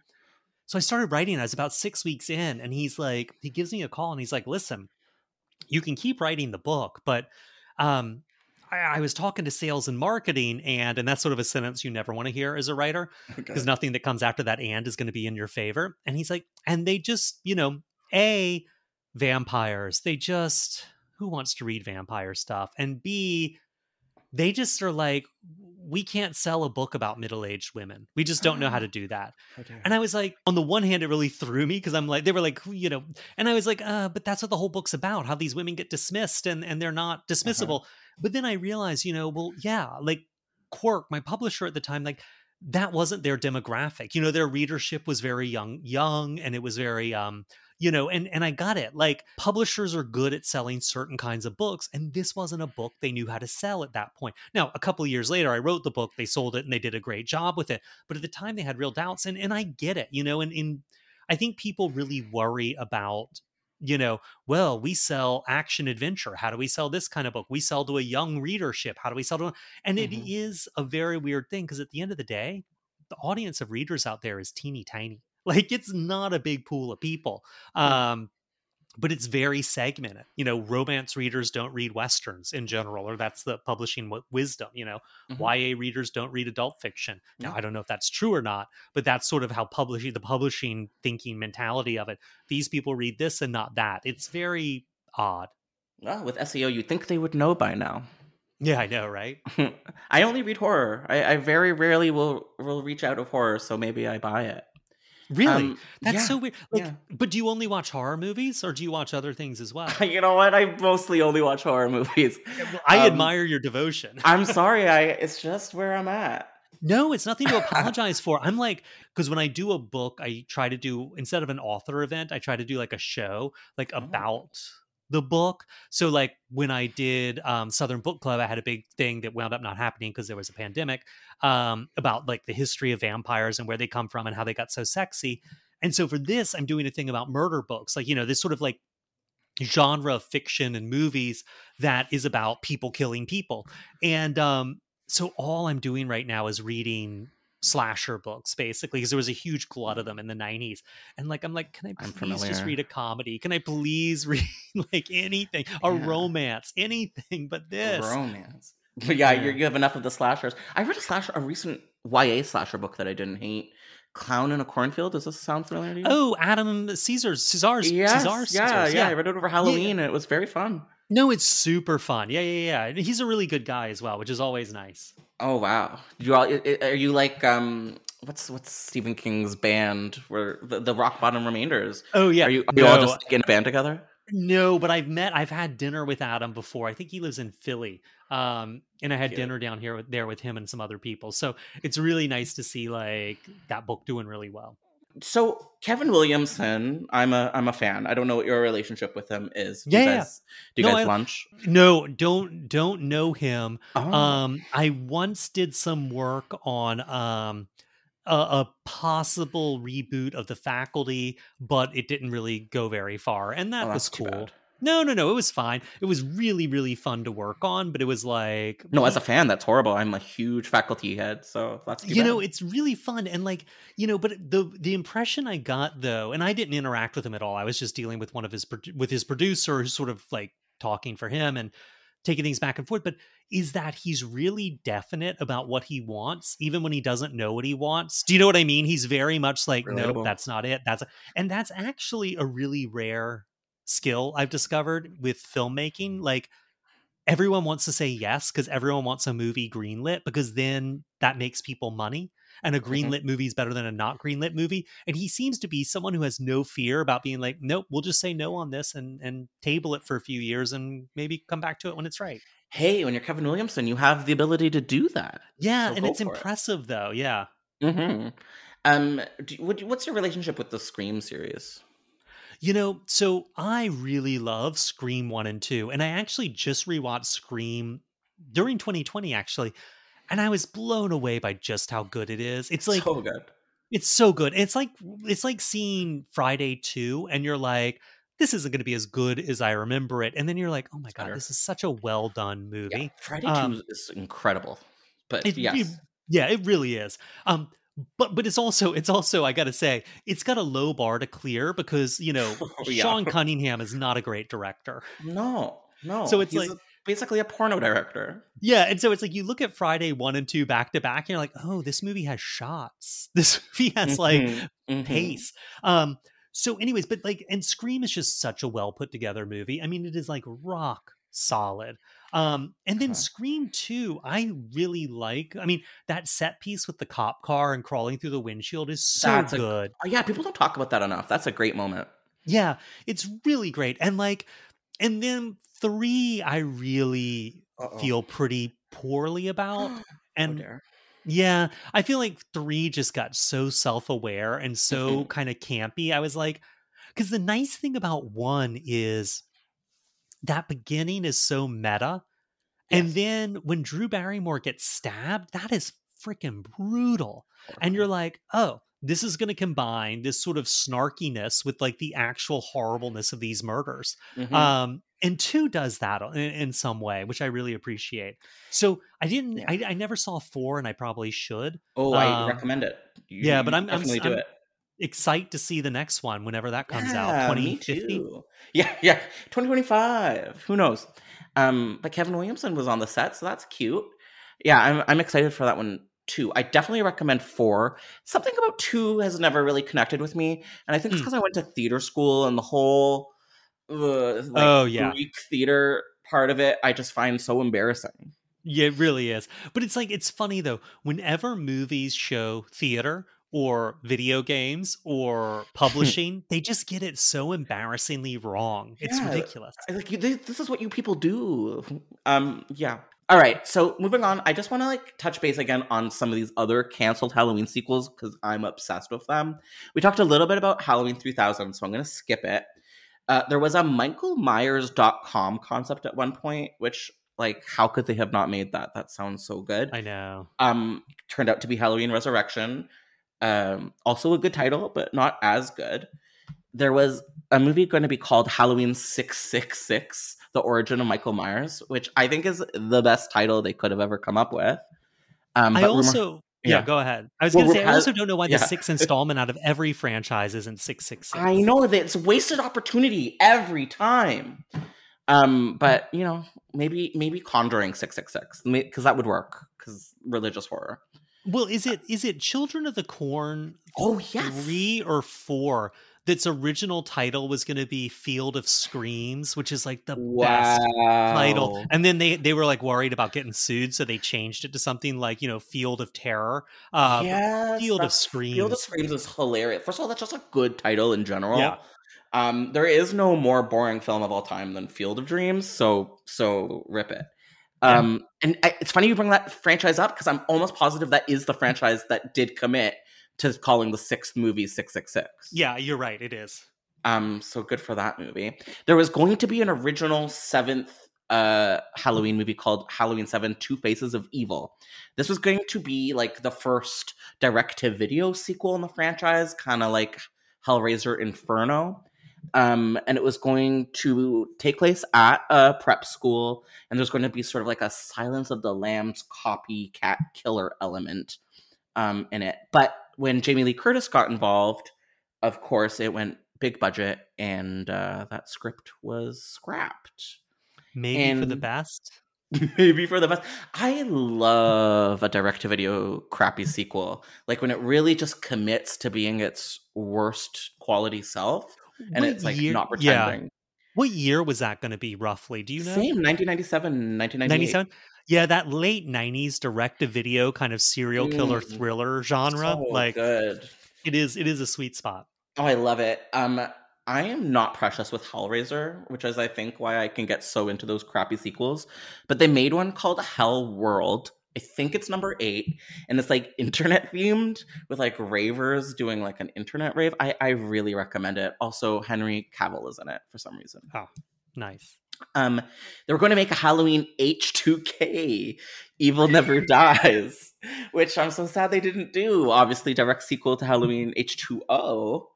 So I started writing. I was about six weeks in, and he's like, he gives me a call, and he's like, "Listen, you can keep writing the book, but." Um, I, I was talking to sales and marketing, and and that's sort of a sentence you never want to hear as a writer because nothing that comes after that and is going to be in your favor. And he's like, and they just, you know, A, vampires, they just, who wants to read vampire stuff? And B, they just are like, we can't sell a book about middle aged women. We just don't know how [gasps] to do that. And I was like, on the one hand, it really threw me because I'm like, they were like, you know, and I was like, uh, but that's what the whole book's about how these women get dismissed and, and they're not dismissible. But then I realized, you know, well, yeah, like Quirk, my publisher at the time, like that wasn't their demographic. You know, their readership was very young, young, and it was very um, you know, and and I got it. Like publishers are good at selling certain kinds of books, and this wasn't a book they knew how to sell at that point. Now, a couple years later, I wrote the book, they sold it, and they did a great job with it. But at the time, they had real doubts, and and I get it, you know, and in I think people really worry about you know, well, we sell action adventure. How do we sell this kind of book? We sell to a young readership. How do we sell to? And mm-hmm. it is a very weird thing because at the end of the day, the audience of readers out there is teeny tiny. [laughs] Like it's not a big pool of people. Um, but it's very segmented. You know, romance readers don't read westerns in general, or that's the publishing wisdom. You know, mm-hmm. YA readers don't read adult fiction. Now, I don't know if that's true or not, but that's sort of how publishing the publishing thinking mentality of it. These people read this and not that. It's very odd. Well, with SEO, you'd think they would know by now. Yeah, I know, right? [laughs] I only read horror. I, I, very rarely will will reach out of horror, so maybe I buy it. Really? Um, That's yeah, so weird. Like, yeah. but do you only watch horror movies or do you watch other things as well? [laughs] you know what? I mostly only watch horror movies. I um, admire your devotion. [laughs] I'm sorry. I it's just where I'm at. No, it's nothing to [laughs] apologize for. I'm like, because when I do a book, I try to do instead of an author event, I try to do like a show, like oh. about the book. So like when I did um, Southern Book Club, I had a big thing that wound up not happening because there was a pandemic um, about like the history of vampires and where they come from and how they got so sexy. And so for this, I'm doing a thing about murder books, like you know this sort of like genre of fiction and movies that is about people killing people. And um, so all I'm doing right now is reading slasher books basically because there was a huge glut of mm. them in the 90s and like i'm like can i please just read a comedy? Can i please [laughs] read like anything? A yeah. romance anything but this. romance. But yeah, yeah. you have enough of the slashers. I read a slasher a recent ya slasher book that i didn't hate. Clown in a cornfield does this sound familiar to you? Oh adam Cesare's Cesare's yes, Cesare's yeah, yeah, yeah. I read it over halloween and it was very fun no, it's super fun. Yeah, yeah, yeah. He's a really good guy as well, which is always nice. Oh wow! You all are you like um what's what's Stephen King's band where the, the Rock Bottom Remainders? Oh yeah, are you, are you no. all just in a band together? No, but I've met, I've had dinner with Adam before. I think he lives in Philly, um, and I had dinner down here with, there with him and some other people. So it's really nice to see like that book doing really well so Kevin Williamson, I'm a I'm a fan. I don't know what your relationship with him is. Do yeah, you guys, do you no, guys I, lunch? No, don't don't know him. Oh. Um, I once did some work on um a, a, possible reboot of the faculty, but it didn't really go very far, and that oh, was cool. No, no, no. It was fine. It was really, really fun to work on, but it was like no. As a fan, that's horrible. I'm a huge faculty head, so that's you bad. know it's really fun and like you know. But the the impression I got though, and I didn't interact with him at all. I was just dealing with one of his with his producer, who's sort of like talking for him and taking things back and forth. But is that he's really definite about what he wants, even when he doesn't know what he wants. Do you know what I mean? He's very much like, no, that's not it. That's a, and that's actually a really rare skill I've discovered with filmmaking. Like everyone wants to say yes because everyone wants a movie greenlit because then that makes people money. And a mm-hmm. greenlit mm-hmm. movie is better than a not greenlit movie. And he seems to be someone who has no fear about being like, nope, we'll just say no on this and and table it for a few years and maybe come back to it when it's right. Hey, when you're Kevin Williamson, you have the ability to do that. Yeah, so and it's impressive it. though. Yeah. Mm-hmm. Um, do, what's your relationship with the Scream series? You know, so I really love Scream 1 and 2. And I actually just rewatched Scream during 2020, actually. And I was blown away by just how good it is. It's like so good. It's so good. It's like it's like seeing Friday 2 and you're like, this isn't going to be as good as I remember it. And then you're like, oh my God, this is such a well done movie. Yeah, Friday um, 2 is incredible. But it, yes. It, yeah, it really is. Um, but but it's also it's also I got to say it's got a low bar to clear because you know [laughs] oh, yeah. Sean Cunningham is not a great director. No, no. So it's He's like a, basically a porno director. Yeah, and so it's like you look at Friday one and two back to back, and you're like, oh, this movie has shots. [laughs] This movie has like mm-hmm, mm-hmm. pace. Um. So, anyways, but like, and Scream is just such a well put together movie. I mean, it is like rock solid. Um, and then Scream 2, I really like. I mean, that set piece with the cop car and crawling through the windshield is so That's good. A, yeah, people don't talk about that enough. That's a great moment. Yeah, it's really great. And like, and then three, I really Uh-oh. feel pretty poorly about. [gasps] Oh, and oh Yeah, I feel like three just got so self aware and so [laughs] kind of campy. I was like, because the nice thing about one is that beginning is so meta. And then when Drew Barrymore gets stabbed, that is freaking brutal. And you're like, oh, this is going to combine this sort of snarkiness with like the actual horribleness of these murders. Mhm. Um, and two does that in, in some way, which I really appreciate. So I didn't, Yeah. I, I never saw four, and I probably should. oh, I um, recommend it. You- yeah, but I'm- I'm- definitely do I'm it. Excite to see the next one whenever that comes out. Yeah, me 2050. Yeah, [laughs] yeah. 2025. Who knows? Um, but Kevin Williamson was on the set, so that's cute. Yeah, I'm I'm excited for that one too. I definitely recommend four. Something about two has never really connected with me, and I think it's Hmm. because I went to theater school and the whole uh, like, Oh, yeah. Greek theater part of it. I just find so embarrassing. Yeah, it really is. But it's like it's funny though. Whenever movies show theater or video games or [laughs] publishing, they just get it so embarrassingly wrong. It's Yeah. ridiculous. Like you, this, this is what you people do um yeah all right so moving on i just want to like touch base again on some of these other canceled halloween sequels because i'm obsessed with them we talked a little bit about halloween 3000 so i'm going to skip it uh, there was a michael myers.com concept at one point which like how could they have not made that that sounds so good I know. um turned out to be halloween resurrection um also a good title but not as good there was a movie going to be called halloween 666 the origin of michael myers which i think is the best title they could have ever come up with um I rumor- also yeah. yeah. go ahead. I was Well, gonna say I also don't know why yeah. the sixth installment out of every franchise isn't six six six. i know that it's wasted opportunity every time um but you know maybe maybe conjuring 666 because that would work because religious horror Well, is it is it Children of the Corn oh yes three or four that's original title was going to be Field of Screams, which is like the best title. And then they they were like worried about getting sued, so they changed it to something like you know Field of Terror. Uh, yes, Field of Screams. Field of Screams. Screams is hilarious. First of all, that's just a good title in general. Yeah. Um, there is no more boring film of all time than Field of Dreams, so so rip it. Um, and I, it's funny you bring that franchise up because I'm almost positive that is the franchise that did commit to calling the sixth movie Six Six Six. yeah, you're right. It is. Um, so good for that movie. There was going to be an original seventh uh Halloween movie called Halloween 7 Two Faces of Evil. This was going to be like the first direct to video sequel in the franchise, kind of like Hellraiser Inferno. Um, and it was going to take place at a prep school, and there's going to be sort of like a Silence of the Lambs copycat killer element um, in it. But when Jamie Lee Curtis got involved, of course, it went big budget, and uh, that script was scrapped. Maybe for the best. [laughs] Maybe for the best. I love a direct to video crappy sequel. Like when it really just commits to being its worst quality self and What it's like year- not Yeah. What year was that going to be roughly? Do you know? Same 1997, 1998. 97 yeah that late 90s direct to video kind of serial killer Mm. thriller genre So like good. it is it is a sweet spot Oh, I love it. Um, I am not precious with Hellraiser, which is I think why I can get so into those crappy sequels. But they made one called Hellworld. I think it's number eight, and it's like internet [laughs] themed with like ravers doing like an internet rave. I I really recommend it. Also, Henry Cavill is in it for some reason. Oh, nice Um, they were going to make a Halloween H2K, Evil Never [laughs] Dies, which I'm so sad they didn't do. Obviously, direct sequel to Halloween H2O.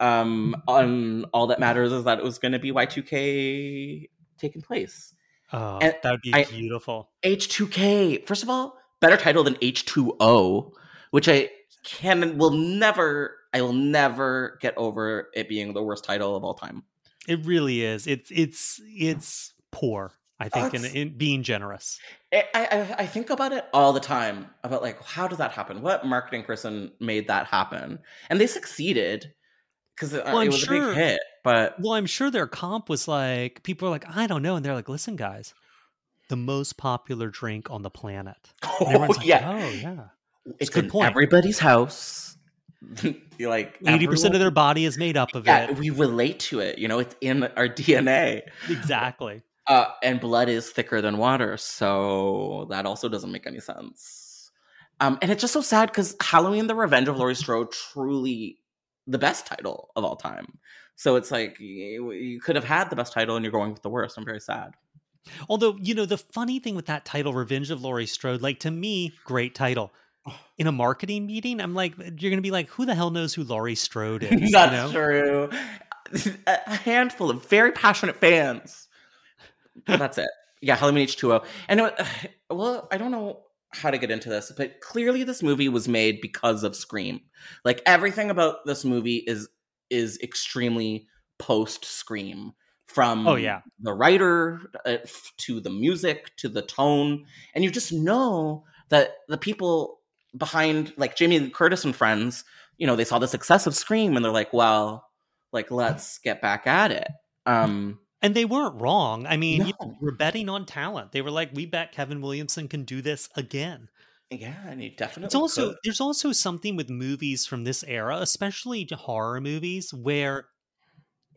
Um, on all that matters is that it was going to be Y2K taking place. Oh And that would be I- beautiful H2K, first of all, better title than H2O, which I can will never, I will never get over it being the worst title of all time. it really is it's it's it's poor i oh, think in, in being generous I, I I think about it all the time about like how did that happen? What marketing person made that happen? And they succeeded because uh, Well, I'm it was a big hit. But well i'm sure their comp was like people are like i don't know and they're like listen guys the most popular drink on the planet [laughs] oh like, yeah, oh yeah it's a good in point. everybody's house. [laughs] Like 80% of their body is made up of yeah, it we relate to it. You know, it's in our DNA. exactly Uh, and blood is thicker than water, so that also doesn't make any sense. Um, and it's just so sad because Halloween: The Revenge of Laurie Strode truly the best title of all time. So it's like you, you could have had the best title and you're going with the worst. I'm very sad. Although, you know, the funny thing with that title, Revenge of Laurie Strode, like to me, great title. [sighs] In a marketing meeting, I'm like, uh, you're gonna be like, who the hell knows who Laurie Strode is? That's you know? true. A handful of very passionate fans. That's it. Yeah, Halloween H2O. And it, [sighs] well, I don't know how to get into this, but clearly this movie was made because of Scream. Like everything about this movie is is extremely post Scream from Oh, yeah. the writer uh, to the music to the tone and you just know that the people behind like Jamie Curtis and friends you know they saw the success of Scream and they're like well like let's get back at it um And they weren't wrong. I mean, you No. we're betting on talent. They were like, we bet Kevin Williamson can do this again. Yeah and you definitely It's also could. there's also something with movies from this era, especially horror movies, where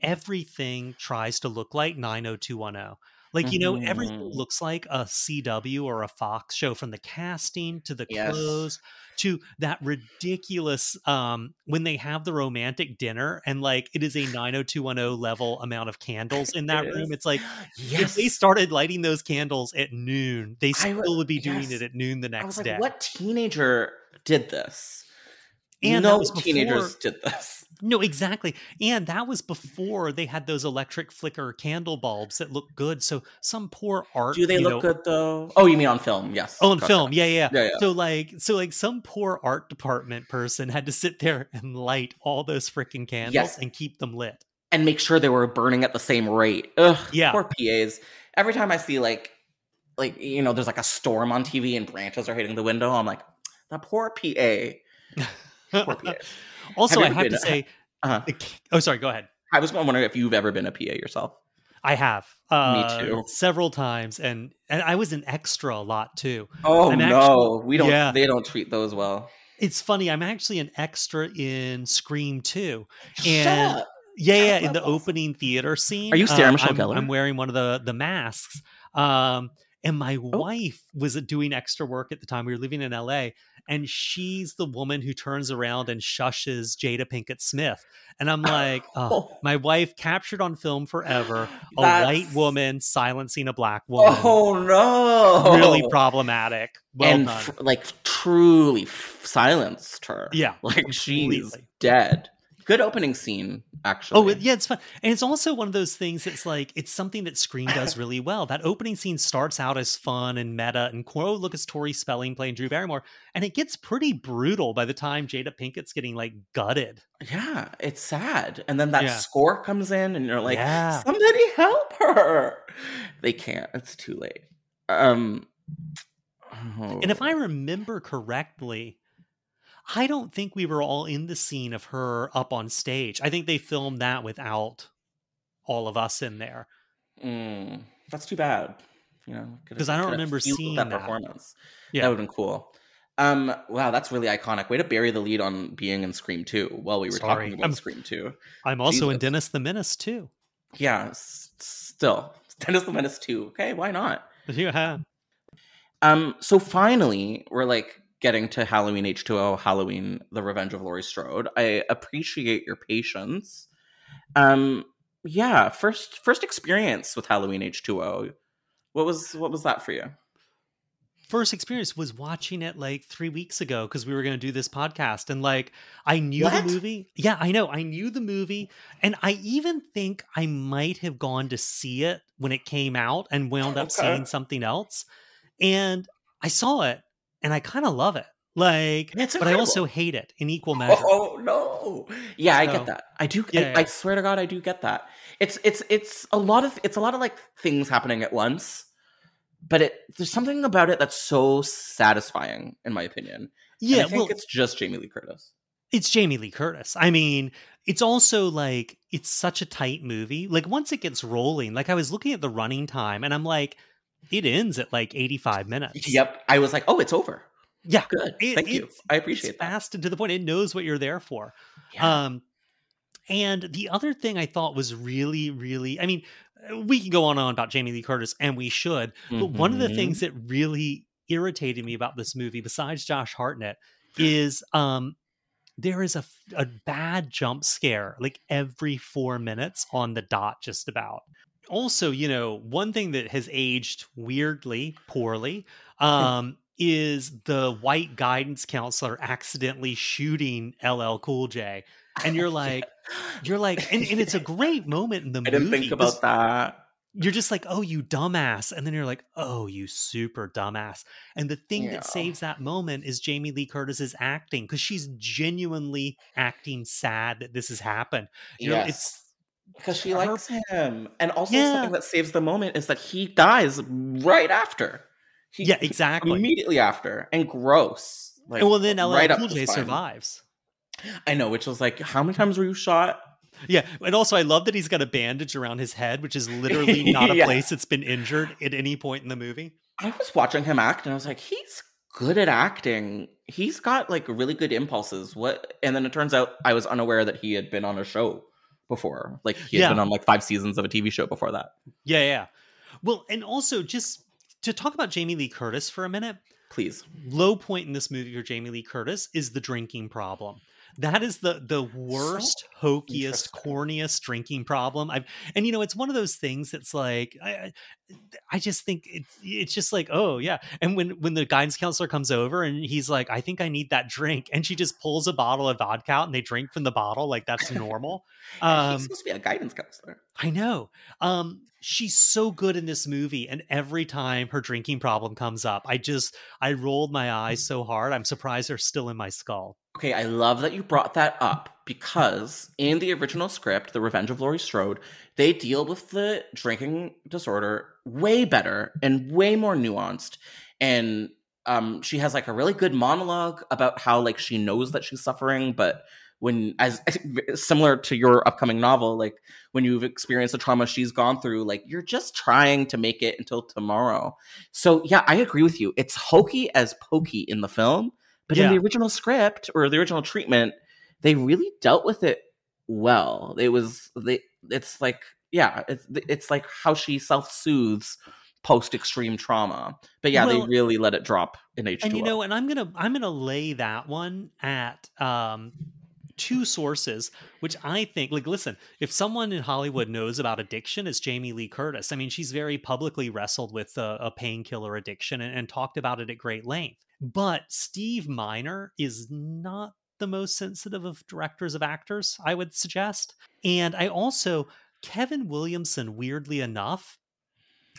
everything tries to look like 90210. Like, you know, everything Mhm. looks like a CW or a Fox show from the casting to the Yes. clothes to that ridiculous um when they have the romantic dinner and like it is a 90210 level amount of candles in that It room. is. It's like yes if they started lighting those candles at noon, they still w- would be doing yes. it at noon the next like day. what teenager did this And no before- teenagers did this [laughs] No, exactly. And that was before they had those electric flicker candle bulbs that look good. So some poor art. do they look know- good though oh you mean on film yes Oh, on Gotcha. film, yeah, yeah, Yeah, yeah. So like, so like, some poor art department person had to sit there and light all those freaking candles Yes. and keep them lit. and make sure they were burning at the same rate. Ugh, Yeah. poor PAs. Every time I see like, like you know, there's like a storm on TV and branches are hitting the window, I'm like, that poor PA. [laughs] [laughs] Also, Have I have to say, Uh-huh. oh, sorry, go ahead. I was wondering if you've ever been a PA yourself. I have uh, too. several times, and and I was an extra a lot too. Oh I'm no, actually- we don't. yeah. They don't treat those well. It's funny. I'm actually an extra in Scream 2. Shut And- up. Yeah, yeah. In the awesome. opening theater scene, Are you Sarah uh, Michelle I'm? I'm wearing one of the the masks. Um, and my Oh. wife was doing extra work at the time. We were living in LA, and she's the woman who turns around and shushes Jada Pinkett Smith. And I'm like, [laughs] oh, my wife captured on film forever [gasps] a That's- white woman silencing a black woman. Oh no! Really problematic. Well and done. f- like truly f- silenced her. Yeah, like she's completely. dead. Good opening scene, actually. Oh, it- yeah, it's fun. And it's also one of those things that's like, it's something that Scream does [laughs] really well. That opening scene starts out as fun and meta and, oh, look, it's Tori Spelling playing Drew Barrymore. And it gets pretty brutal by the time Jada Pinkett's getting like gutted. Yeah, it's sad. And then that Yeah. score comes in and you're like, Yeah. somebody help her. They can't. It's too late. Um And if I remember correctly, I don't think we were all in the scene of her up on stage. I think they filmed that without all of us in there. Mm, that's too bad. You know, 'Cause I don't remember seeing that that. performance. Yeah. That would have been cool. Um, wow, that's really iconic. Way to bury the lead on being in Scream 2 while we were Sorry. talking about I'm- Scream 2. I'm also in Jesus. Dennis the Menace too. Yeah, s- still. [laughs] Dennis the Menace 2. Okay, why not? [laughs] Yeah. Um, so finally, we're like getting to Halloween H2O, Halloween, The Revenge of Laurie Strode. I appreciate your patience. Um, yeah, first first experience with Halloween H2O. What was what was that for you? first experience was watching it like three weeks ago because we were going to do this podcast and like i knew What? the movie yeah i know i knew the movie and i even think i might have gone to see it when it came out and wound up [laughs] Okay. seeing something else and i saw it and i kind of love it like It's but i also hate it in equal oh, measure Oh no! Yeah, I get that. I do. Yeah, I, yeah. I swear to God, I do get that. It's it's it's a lot of it's a lot of like things happening at once, but it there's something about it that's so satisfying, in my opinion. And yeah I think well it's just Jamie Lee Curtis. it's Jamie Lee Curtis. I mean, it's also like it's such a tight movie. Like once it gets rolling, like I was looking at the running time and I'm like, it ends at like 85 minutes. Yep, I was like, oh, it's over. Yeah. Good. It- Thank you. it's- I It's appreciate that. fast and to the point. It knows what you're there for. Yeah. Um, and the other thing I thought was really, really, I mean, we can go on and on about Jamie Lee Curtis, and we should. But one of the Mhm. things that really irritated me about this movie, besides Josh Hartnett, is um there is a, a bad jump scare like every four minutes on the dot, just about. Also, you know, one thing that has aged weirdly poorly um, is the white guidance counselor accidentally shooting LL Cool J. And you're [laughs] like, you're like, and, and it's a great moment in the I movie. didn't think about that. You're just like, oh, you dumbass. And then you're like, oh, you super dumbass. And the thing Yeah. that saves that moment is Jamie Lee Curtis's acting because she's genuinely acting sad that this has happened. You know, it's because she likes him, and also Yeah. something that saves the moment is that he dies right after. He, yeah, exactly. immediately after, and gross. Like, and well, then LL right Cool J survives. I know, which was like, how many times were you shot? Yeah, and also I love that he's got a bandage around his head, which is literally [laughs] not a Yeah. place that's been injured at any point in the movie. I was watching him act, and I was like, he's good at acting. He's got like really good impulses. What? And then it turns out I was unaware that he had been on a show before. Like he had Yeah. been on like five seasons of a TV show before that. Yeah, yeah. Well, and also just to talk about Jamie Lee Curtis for a minute, Please. low point in this movie for Jamie Lee Curtis is the drinking problem. That is the the worst, hokiest, corniest drinking problem I've. And you know, it's one of those things that's like, I, I- just think it's it's just like, oh yeah. And when when the guidance counselor comes over and he's like, I think I need that drink, and she just pulls a bottle of vodka out and they drink from the bottle like that's normal. [laughs] Um, he's supposed to be a guidance counselor. I know. Um, she's so good in this movie, and every time her drinking problem comes up, I just I rolled my eyes so hard. I'm surprised they're still in my skull. Okay, I love that you brought that up because in the original script, The Revenge of Laurie Strode, they deal with the drinking disorder way better and way more nuanced. And um, she has like a really good monologue about how like she knows that she's suffering, but when as [laughs] similar to your upcoming novel, like when you've experienced the trauma she's gone through, like you're just trying to make it until tomorrow. So yeah, I agree with you. It's hokey as pokey in the film, but in the original script or the original treatment, they really dealt with it well. It was they. It's like yeah, it's it's like how she self soothes post extreme trauma. But yeah, Well- they really let it drop in H two. And you know, and I'm gonna I'm gonna lay that one at um two sources, which I think like listen, if someone in Hollywood knows about addiction, it's Jamie Lee Curtis. I mean, she's very publicly wrestled with a, a painkiller addiction and, and talked about it at great length. But Steve Miner is not the most sensitive of directors of actors, I would suggest. And I also Kevin Williamson, weirdly enough,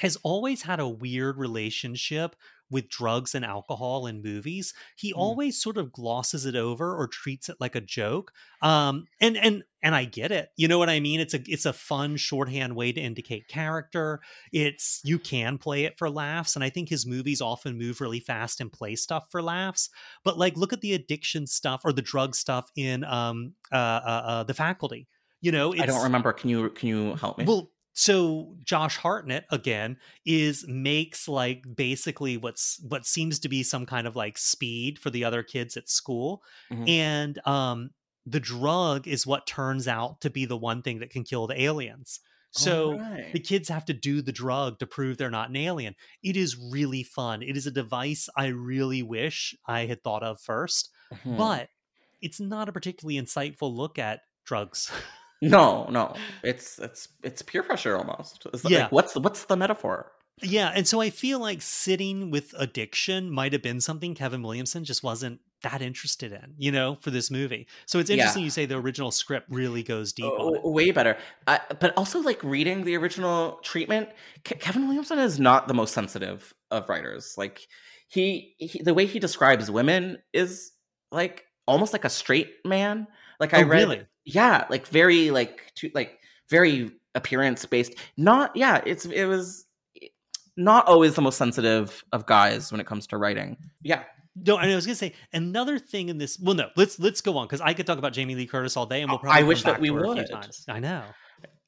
has always had a weird relationship with drugs and alcohol in movies. He Mm. always sort of glosses it over or treats it like a joke. Um, and and and I get it. You know what I mean? It's a it's a fun shorthand way to indicate character. It's you can play it for laughs, and I think his movies often move really fast and play stuff for laughs. But like, look at the addiction stuff or the drug stuff in um uh, uh, uh the faculty. You know, I don't remember. Can you can you help me? well, so Josh Hartnett again is makes like basically what's what seems to be some kind of like speed for the other kids at school, Mhm. and um, the drug is what turns out to be the one thing that can kill the aliens. So Alright. the kids have to do the drug to prove they're not an alien. It is really fun. It is a device I really wish I had thought of first, Mhm. but it's not a particularly insightful look at drugs. [laughs] no, no, it's it's it's peer pressure almost. It's Yeah. like what's the, what's the metaphor? Yeah, and so I feel like sitting with addiction might have been something Kevin Williamson just wasn't that interested in, you know, for this movie. So it's Yeah. interesting you say the original script really goes deep on Oh, way better. Uh, but also, like reading the original treatment, Ke- Kevin Williamson is not the most sensitive of writers. Like he, he, the way he describes women is like almost like a straight man. Like I Oh, read, really? Yeah, like very like to, like very appearance based. Not yeah, it's it was not always the most sensitive of guys when it comes to writing. Yeah, No, and I was gonna say another thing in this. Well, no, let's let's go on because I could talk about Jamie Lee Curtis all day, and we'll probably. I wish that we to a few would. I know.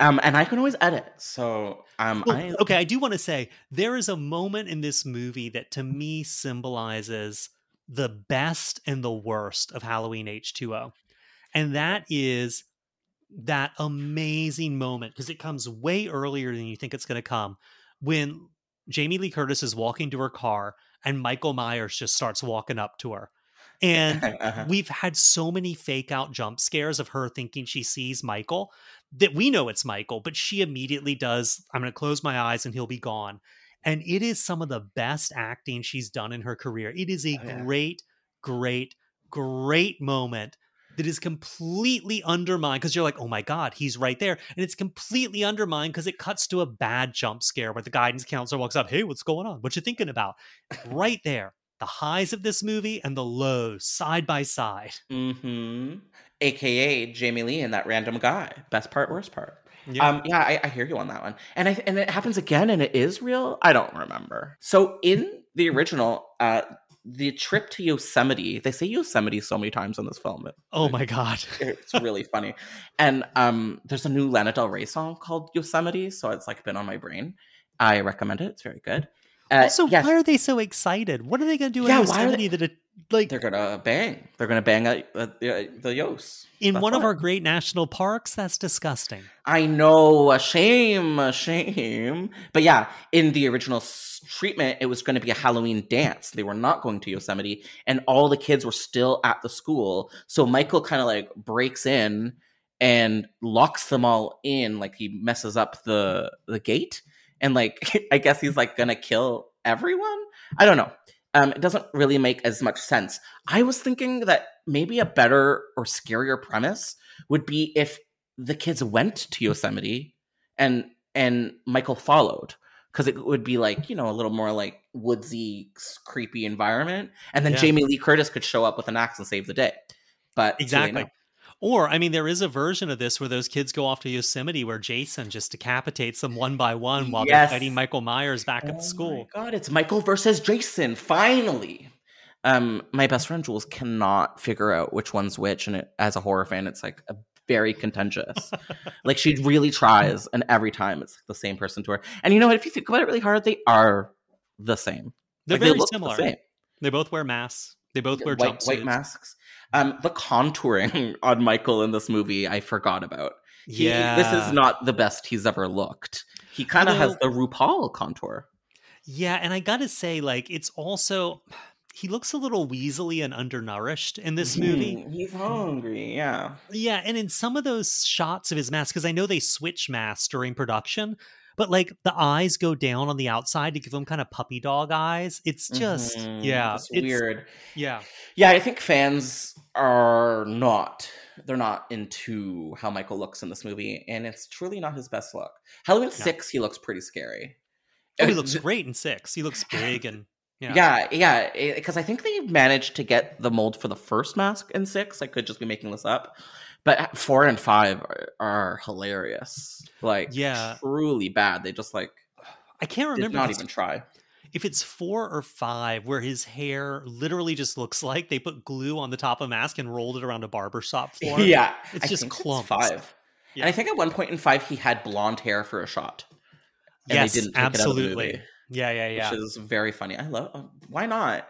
um, and I can always edit. So um, Well, I okay, I do want to say there is a moment in this movie that to me symbolizes the best and the worst of Halloween H2O. And that is that amazing moment because it comes way earlier than you think it's going to come when Jamie Lee Curtis is walking to her car and Michael Myers just starts walking up to her. And [laughs] Uh-huh. we've had so many fake out jump scares of her thinking she sees Michael that we know it's Michael, but she immediately does, I'm going to close my eyes and he'll be gone. And it is some of the best acting she's done in her career. It is a Oh, yeah. great, great, great moment that is completely undermined because you're like, oh my God, he's right there. And it's completely undermined because it cuts to a bad jump scare where the guidance counselor walks up, hey, what's going on? What you thinking about? right there. The highs of this movie and the lows side by side. Mm-hmm. AKA Jamie Lee and that random guy. Best part, worst part. Yeah. Um, yeah, I, I hear you on that one. And I and it happens again and it is real. I don't remember. So in the original, uh the trip to Yosemite, they say Yosemite so many times in this film. Oh my God. [laughs] it's really funny. And um there's a new Lana Del Rey song called Yosemite, so it's like been on my brain. I recommend it. It's very good. Uh, also, yes, why are they so excited? What are they going to do Yeah, in why are Yosemite that it, like they're gonna bang. They're gonna bang at, at the, the Yos. in That's one of our great national parks? That's disgusting. I know, a shame, a shame. But yeah, in the original treatment, it was going to be a Halloween dance. They were not going to Yosemite, and all the kids were still at the school. So Michael kind of like breaks in and locks them all in, like he messes up the the gate, and like [laughs] I guess he's like gonna kill everyone. I don't know. Um, it doesn't really make as much sense. I was thinking that maybe a better or scarier premise would be if the kids went to Yosemite and and Michael followed because it would be like you know a little more like woodsy creepy environment and then Yeah. Jamie Lee Curtis could show up with an axe and save the day but Exactly. Or, I mean, there is a version of this where those kids go off to Yosemite where Jason just decapitates them one by one while Yes. they're fighting Michael Myers back Oh at the school. my god it's Michael versus Jason finally um my best friend Jules cannot figure out which one's which and it, as a horror fan it's like a very contentious [laughs] like she really tries and every time it's the same person to her and you know what if you think about it really hard they are the same They're Like, they very look the similar. same. They both wear masks. They both wear white, jumpsuits. white masks. Um, the contouring [laughs] on Michael in this movie, I forgot about. He, Yeah. this is not the best he's ever looked. He kind of has the RuPaul contour. Yeah, and I gotta say, like, it's also he looks a little weaselly and undernourished in this movie. Mhm, He's hungry. Yeah. Yeah, and in some of those shots of his mask, because I know they switch masks during production, but like the eyes go down on the outside to give them kind of puppy dog eyes. It's just Mhm, yeah, it's it's weird. Yeah, Yeah, I think fans are not. They're not into how Michael looks in this movie, and it's truly not his best look. Halloween six, he looks pretty scary. oh, he Uh, looks great in six. He looks big and yeah, Yeah, yeah, because I think they managed to get the mold for the first mask in six. I could just be making this up, but four and five are, are hilarious. Like, Yeah. truly bad. They just like I can't remember not even try. if it's four or five where his hair literally just looks like they put glue on the top of a mask and rolled it around a barbershop [laughs] floor. yeah, it's I just think it's clumps. five. Yeah. And I think at one point in five, he had blonde hair for a shot. And yes, they didn't take it out of the absolutely. movie, yeah, yeah, yeah. Which is very funny. I love. Why not?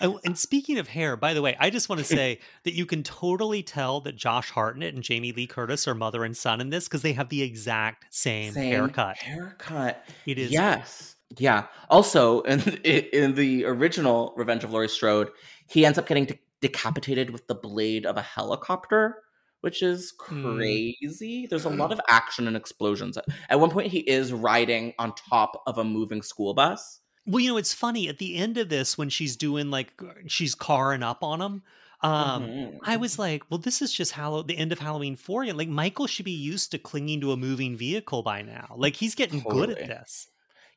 Oh, and speaking of hair, by the way, I just want to say that you can totally tell that Josh Hartnett and Jamie Lee Curtis are mother and son in this because they have the exact same, haircut. Haircut. It is Yes. Yeah. Also, in in the original Revenge of Laurie Strode, he ends up getting de- decapitated with the blade of a helicopter, which is Hmm. crazy. There's a lot of action and explosions. At one point, he is riding on top of a moving school bus. Well, you know, it's funny at the end of this when she's doing like she's carring up on him. Um, Mhm. I was like, well, this is just Hallow the end of Halloween four. Like Michael should be used to clinging to a moving vehicle by now. Like he's getting good at this.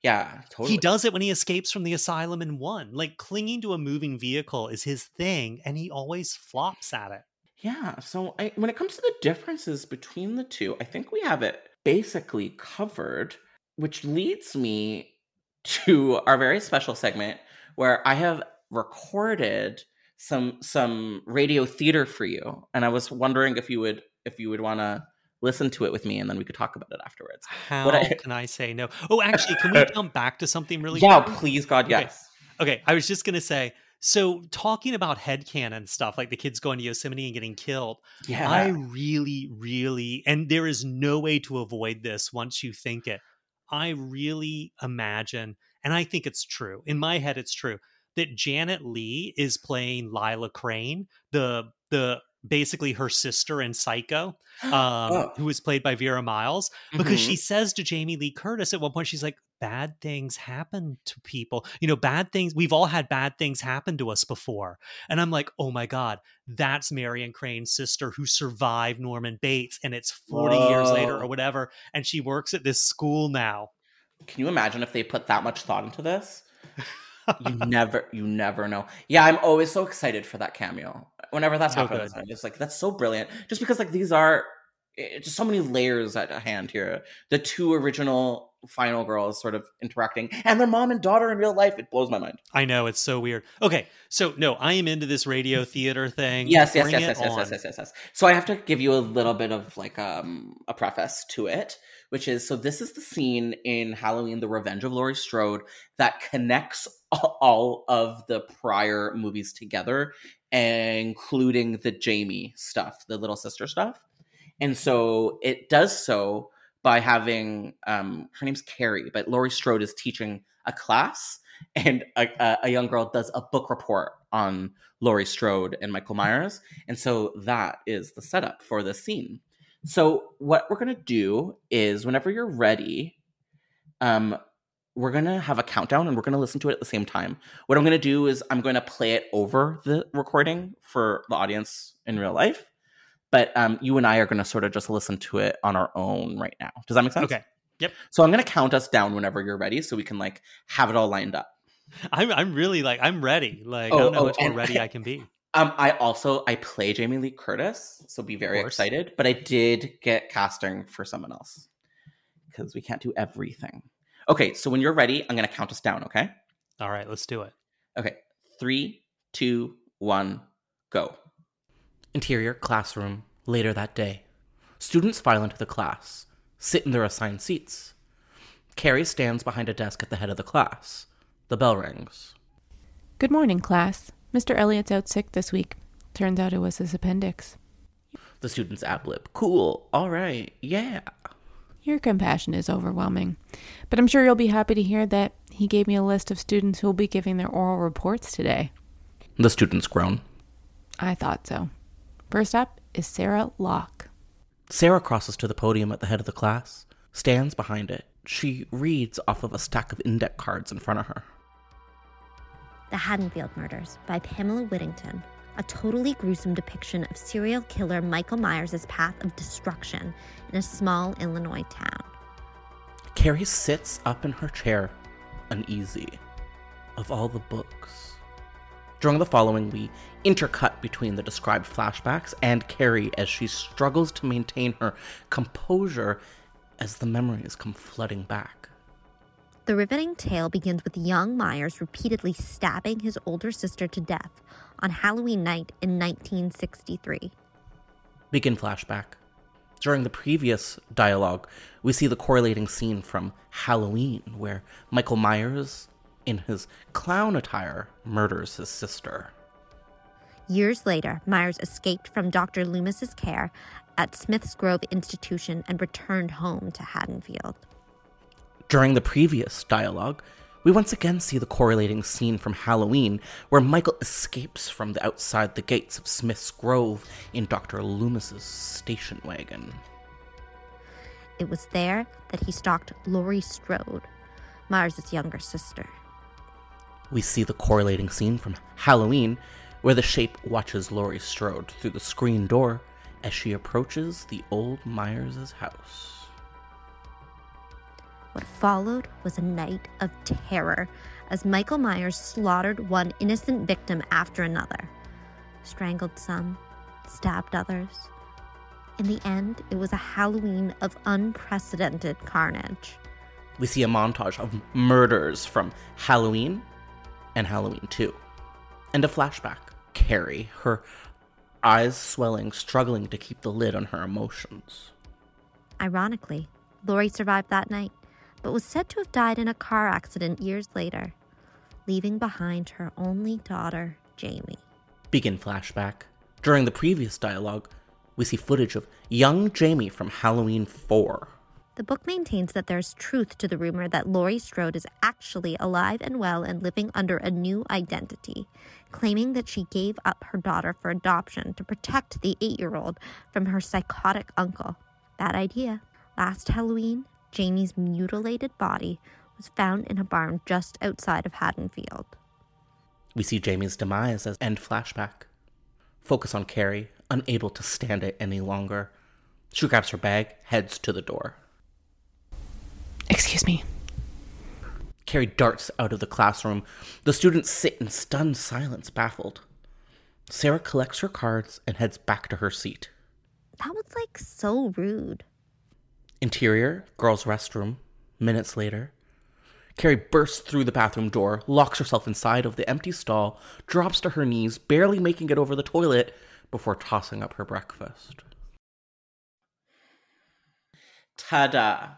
yeah, totally. He does it when he escapes from the asylum in one. Like clinging to a moving vehicle is his thing, and he always flops at it. Yeah. So I, when it comes to the differences between the two, I think we have it basically covered, which leads me to our very special segment where I have recorded some some radio theater for you, and I was wondering if you would if you would want to listen to it with me, and then we could talk about it afterwards. How I- can I say no? Oh, actually, can we [laughs] jump back to something really? yeah, quick? please, God, Okay. yes. Okay, I was just gonna say. So talking about headcanon stuff, like the kids going to Yosemite and getting killed, Yeah. I really, really, and there is no way to avoid this once you think it. I really imagine and I think it's true. In my head, it's true that Janet Leigh is playing Lila Crane, the the basically her sister in Psycho, [gasps] um, Oh. who was played by Vera Miles, because Mhm. she says to Jamie Lee Curtis at one point, she's like, "Bad things happen to people. You know, bad things. We've all had bad things happen to us before." And I'm like, "Oh my god, that's Marion Crane's sister who survived Norman Bates, and it's 40 years later or whatever, and she works at this school now." Can you imagine if they put that much thought into this? you [laughs] never, you never know. Yeah, I'm always so excited for that cameo. Whenever that So happens, good. I'm just like, that's so brilliant. Just because like these are eh, just so many layers at hand here. The two original final girls sort of interacting, and their mom and daughter in real life. It blows my mind. I know it's so weird. Okay, so no, I am into this radio theater thing. Yes, yes, yes, yes, yes, yes, yes, yes, yes. So I have to give you a little bit of like um a preface to it, which is so this is the scene in Halloween: The Revenge of Laurie Strode that connects all of the prior movies together, including the Jamie stuff, the little sister stuff, and so it does so by having um her name's Carrie, but Laurie Strode is teaching a class and a, a, young girl does a book report on Laurie Strode and Michael Myers. And so that is the setup for this scene. So what we're gonna do is whenever you're ready, um, we're gonna have a countdown and we're gonna listen to it at the same time. What I'm gonna do is I'm gonna play it over the recording for the audience in real life. But um, you and I are gonna sort of just listen to it on our own right now. Does that make sense? Okay, Yep. So I'm gonna count us down whenever you're ready, so we can like have it all lined up. I'm I'm really like I'm ready. Like I Oh, don't know oh, how much more ready I can be. Um, I also I play Jamie Lee Curtis, so be very excited. But I did get casting for someone else because we can't do everything. Okay, so when you're ready, I'm gonna count us down. Okay. All right, let's do it. Okay. Three, two, one, go. Interior classroom later that day. Students file into the class, sit in their assigned seats. Carrie stands behind a desk at the head of the class. The bell rings. Good morning, class. Mr. Elliott's out sick this week. Turns out it was his appendix. The students ad lib. Cool. All right. Yeah. Your compassion is overwhelming. But I'm sure you'll be happy to hear that he gave me a list of students who will be giving their oral reports today. The students groan. I thought so. First up is Sarah Locke. Sarah crosses to the podium at the head of the class, stands behind it. She reads off of a stack of index cards in front of her. The Haddonfield Murders by Pamela Whittington, a totally gruesome depiction of serial killer Michael Myers' path of destruction in a small Illinois town. Carrie sits up in her chair, uneasy. Of all the books. During the following, we intercut between the described flashbacks and Carrie as she struggles to maintain her composure as the memories come flooding back. The riveting tale begins with young Myers repeatedly stabbing his older sister to death on Halloween night in 1963. Begin flashback. During the previous dialogue, we see the correlating scene from Halloween, where Michael Myers, in his clown attire, murders his sister. Years later, Myers escaped from Dr. Loomis's care at Smith's Grove Institution and returned home to Haddonfield. During the previous dialogue, we once again see the correlating scene from Halloween, where Michael escapes from the outside the gates of Smith's Grove in Dr. Loomis's station wagon. It was there that he stalked Laurie Strode, Myers' younger sister. We see the correlating scene from Halloween, where the shape watches Laurie Strode through the screen door as she approaches the old Myers' house. What followed was a night of terror as Michael Myers slaughtered one innocent victim after another, strangled some, stabbed others. In the end, it was a Halloween of unprecedented carnage. We see a montage of murders from Halloween and Halloween 2. And a flashback. Carrie, her eyes swelling, struggling to keep the lid on her emotions. Ironically, Laurie survived that night, but was said to have died in a car accident years later, leaving behind her only daughter, Jamie. Begin flashback. During the previous dialogue, we see footage of young Jamie from Halloween 4. The book maintains that there's truth to the rumor that Laurie Strode is actually alive and well and living under a new identity, claiming that she gave up her daughter for adoption to protect the eight year old from her psychotic uncle. Bad idea. Last Halloween, Jamie's mutilated body was found in a barn just outside of Haddonfield. We see Jamie's demise as end flashback. Focus on Carrie, unable to stand it any longer. She grabs her bag, heads to the door. Excuse me. Carrie darts out of the classroom. The students sit in stunned silence, baffled. Sarah collects her cards and heads back to her seat. That was like so rude. Interior, girls' restroom. Minutes later, Carrie bursts through the bathroom door, locks herself inside of the empty stall, drops to her knees, barely making it over the toilet before tossing up her breakfast. Ta da!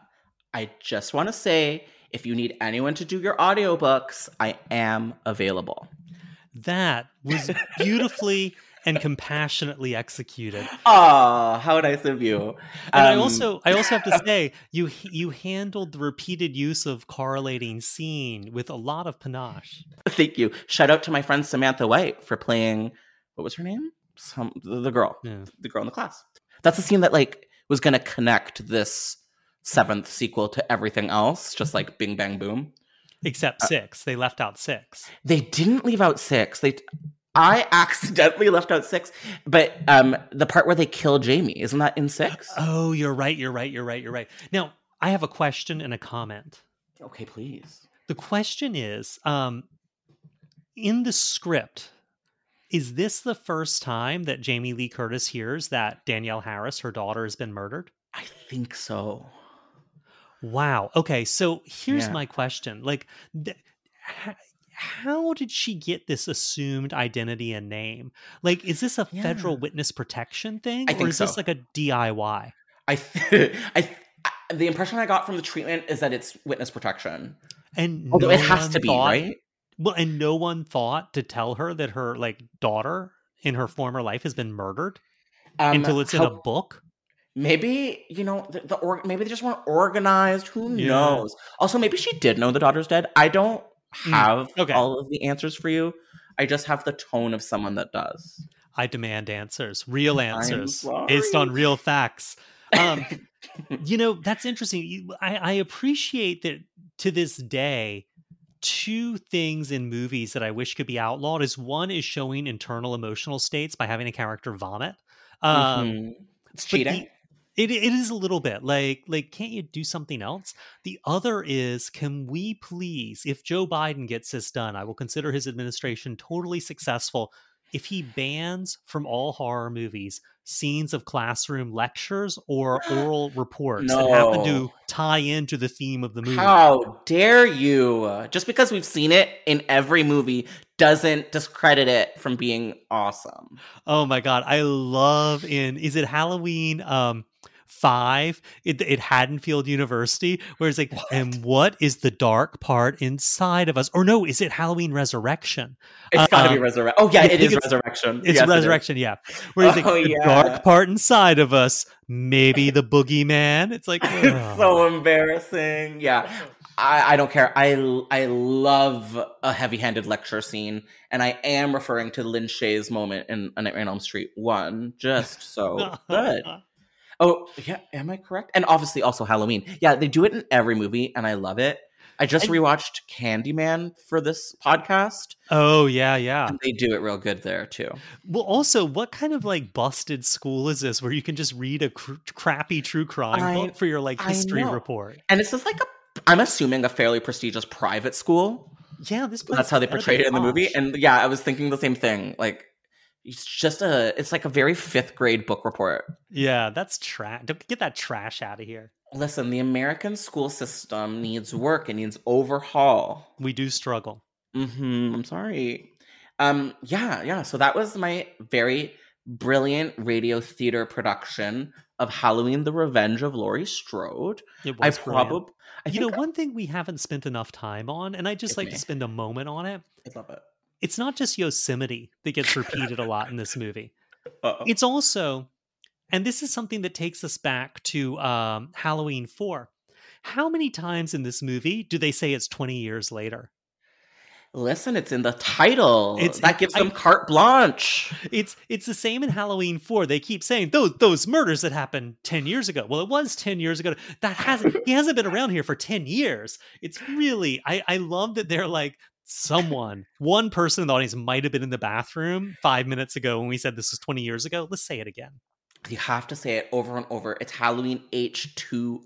I just want to say if you need anyone to do your audiobooks, I am available. That was beautifully and compassionately executed. Oh, how nice of you! And I Um, also, I also have to [laughs] say, you you handled the repeated use of correlating scene with a lot of panache. Thank you. Shout out to my friend Samantha White for playing. What was her name? Some the, the girl, Yeah. the girl in the class. That's the scene that like was gonna connect this seventh sequel to everything else, just like Bing Bang Boom. Except Uh, six, they left out six. They didn't leave out six. They, I [laughs] accidentally left out six, but um, the part where they kill Jamie isn't that in six? Oh, you're right. You're right. You're right. You're right. Now, I have a question and a comment. Okay, please. The question is, um, in the script, is this the first time that Jamie Lee Curtis hears that Danielle Harris, her daughter, has been murdered? I think so. Wow. Okay, so here's Yeah. my question: like, th- how did she get this assumed identity and name? Like, is this a federal witness protection thing, or is this like a DIY? I, th- [laughs] I, th- I, the impression I got from the treatment is that it's witness protection. And Although no it has to be thought- right. Well, and no one thought to tell her that her like daughter in her former life has been murdered Um, until it's in a book. Maybe you know the, the or, maybe they just weren't organized. Who Yeah. knows? Also, maybe she did know the daughter's dead. I don't Mm, have okay. all of the answers for you. I just have the tone of someone that does. I demand answers, real answers, based on real facts. Um, [laughs] you know that's interesting I, I appreciate that to this day two things in movies that i wish could be outlawed is one is showing internal emotional states by having a character vomit um Mhm. It's cheating. It, it is a little bit like like can't you do something else? The other is can we please if joe biden gets this done i will consider his administration totally successful if he bans from all horror movies scenes of classroom lectures or [gasps] oral reports that happen to tie into the theme of the movie? How dare you? Just because we've seen it in every movie doesn't discredit it from being awesome. Oh my god, I love in is it Halloween um five it, at Haddonfield University where it's like, and what is the dark part inside of us? Or no, is it Halloween Resurrection? It's got to be Um, resurrection. Oh yeah, it is it's- resurrection. It's Yes, it. Resurrection, yeah. Where it's like Oh, the yeah. dark part inside of us, maybe the [laughs] boogeyman. It's like It's ugh. so embarrassing. Yeah. I, I don't care. I, I love a heavy handed lecture scene, and I am referring to Lin Shaye's moment in A Nightmare on Elm Street 1. Just so [laughs] good. Oh, yeah. Am I correct? And obviously also Halloween. Yeah, they do it in every movie, and I love it. I just rewatched Candyman for this podcast, Oh yeah, yeah. and they do it real good there too. Well, also, what kind of like busted school is this where you can just read a cr- crappy true crime I- book for your like history report? And this is like a, I'm assuming a fairly prestigious private school. Yeah, this place That's how they portrayed it in the movie. And yeah, I was thinking the same thing. Like, it's just a, it's like a very fifth grade book report. Yeah, that's trash. Get that trash out of here. Listen, the American school system needs work. It needs overhaul. We do struggle. hmm I'm sorry. Um, yeah, yeah. So that was my very brilliant radio theater production of Halloween: The Revenge of Laurie Strode. It I was brilliant. probably, I You know, think one thing we haven't spent enough time on, and I just like me. to spend a moment on it. I love it. It's not just Yosemite that gets repeated a lot in this movie. Uh-oh. It's also And this is something that takes us back to um, Halloween 4. How many times in this movie do they say it's 20 years later? Listen, it's in the title. It's- that gives I- them carte blanche. It's it's the same in Halloween 4. They keep saying those those murders that happened 10 years ago. Well, it was 10 years ago. That hasn't he hasn't been around here for 10 years. It's really I I love that they're like someone, one person in the audience might have been in the bathroom 5 minutes ago when we said this was 20 years ago. Let's say it again. You have to say it over and over. It's Halloween H2O.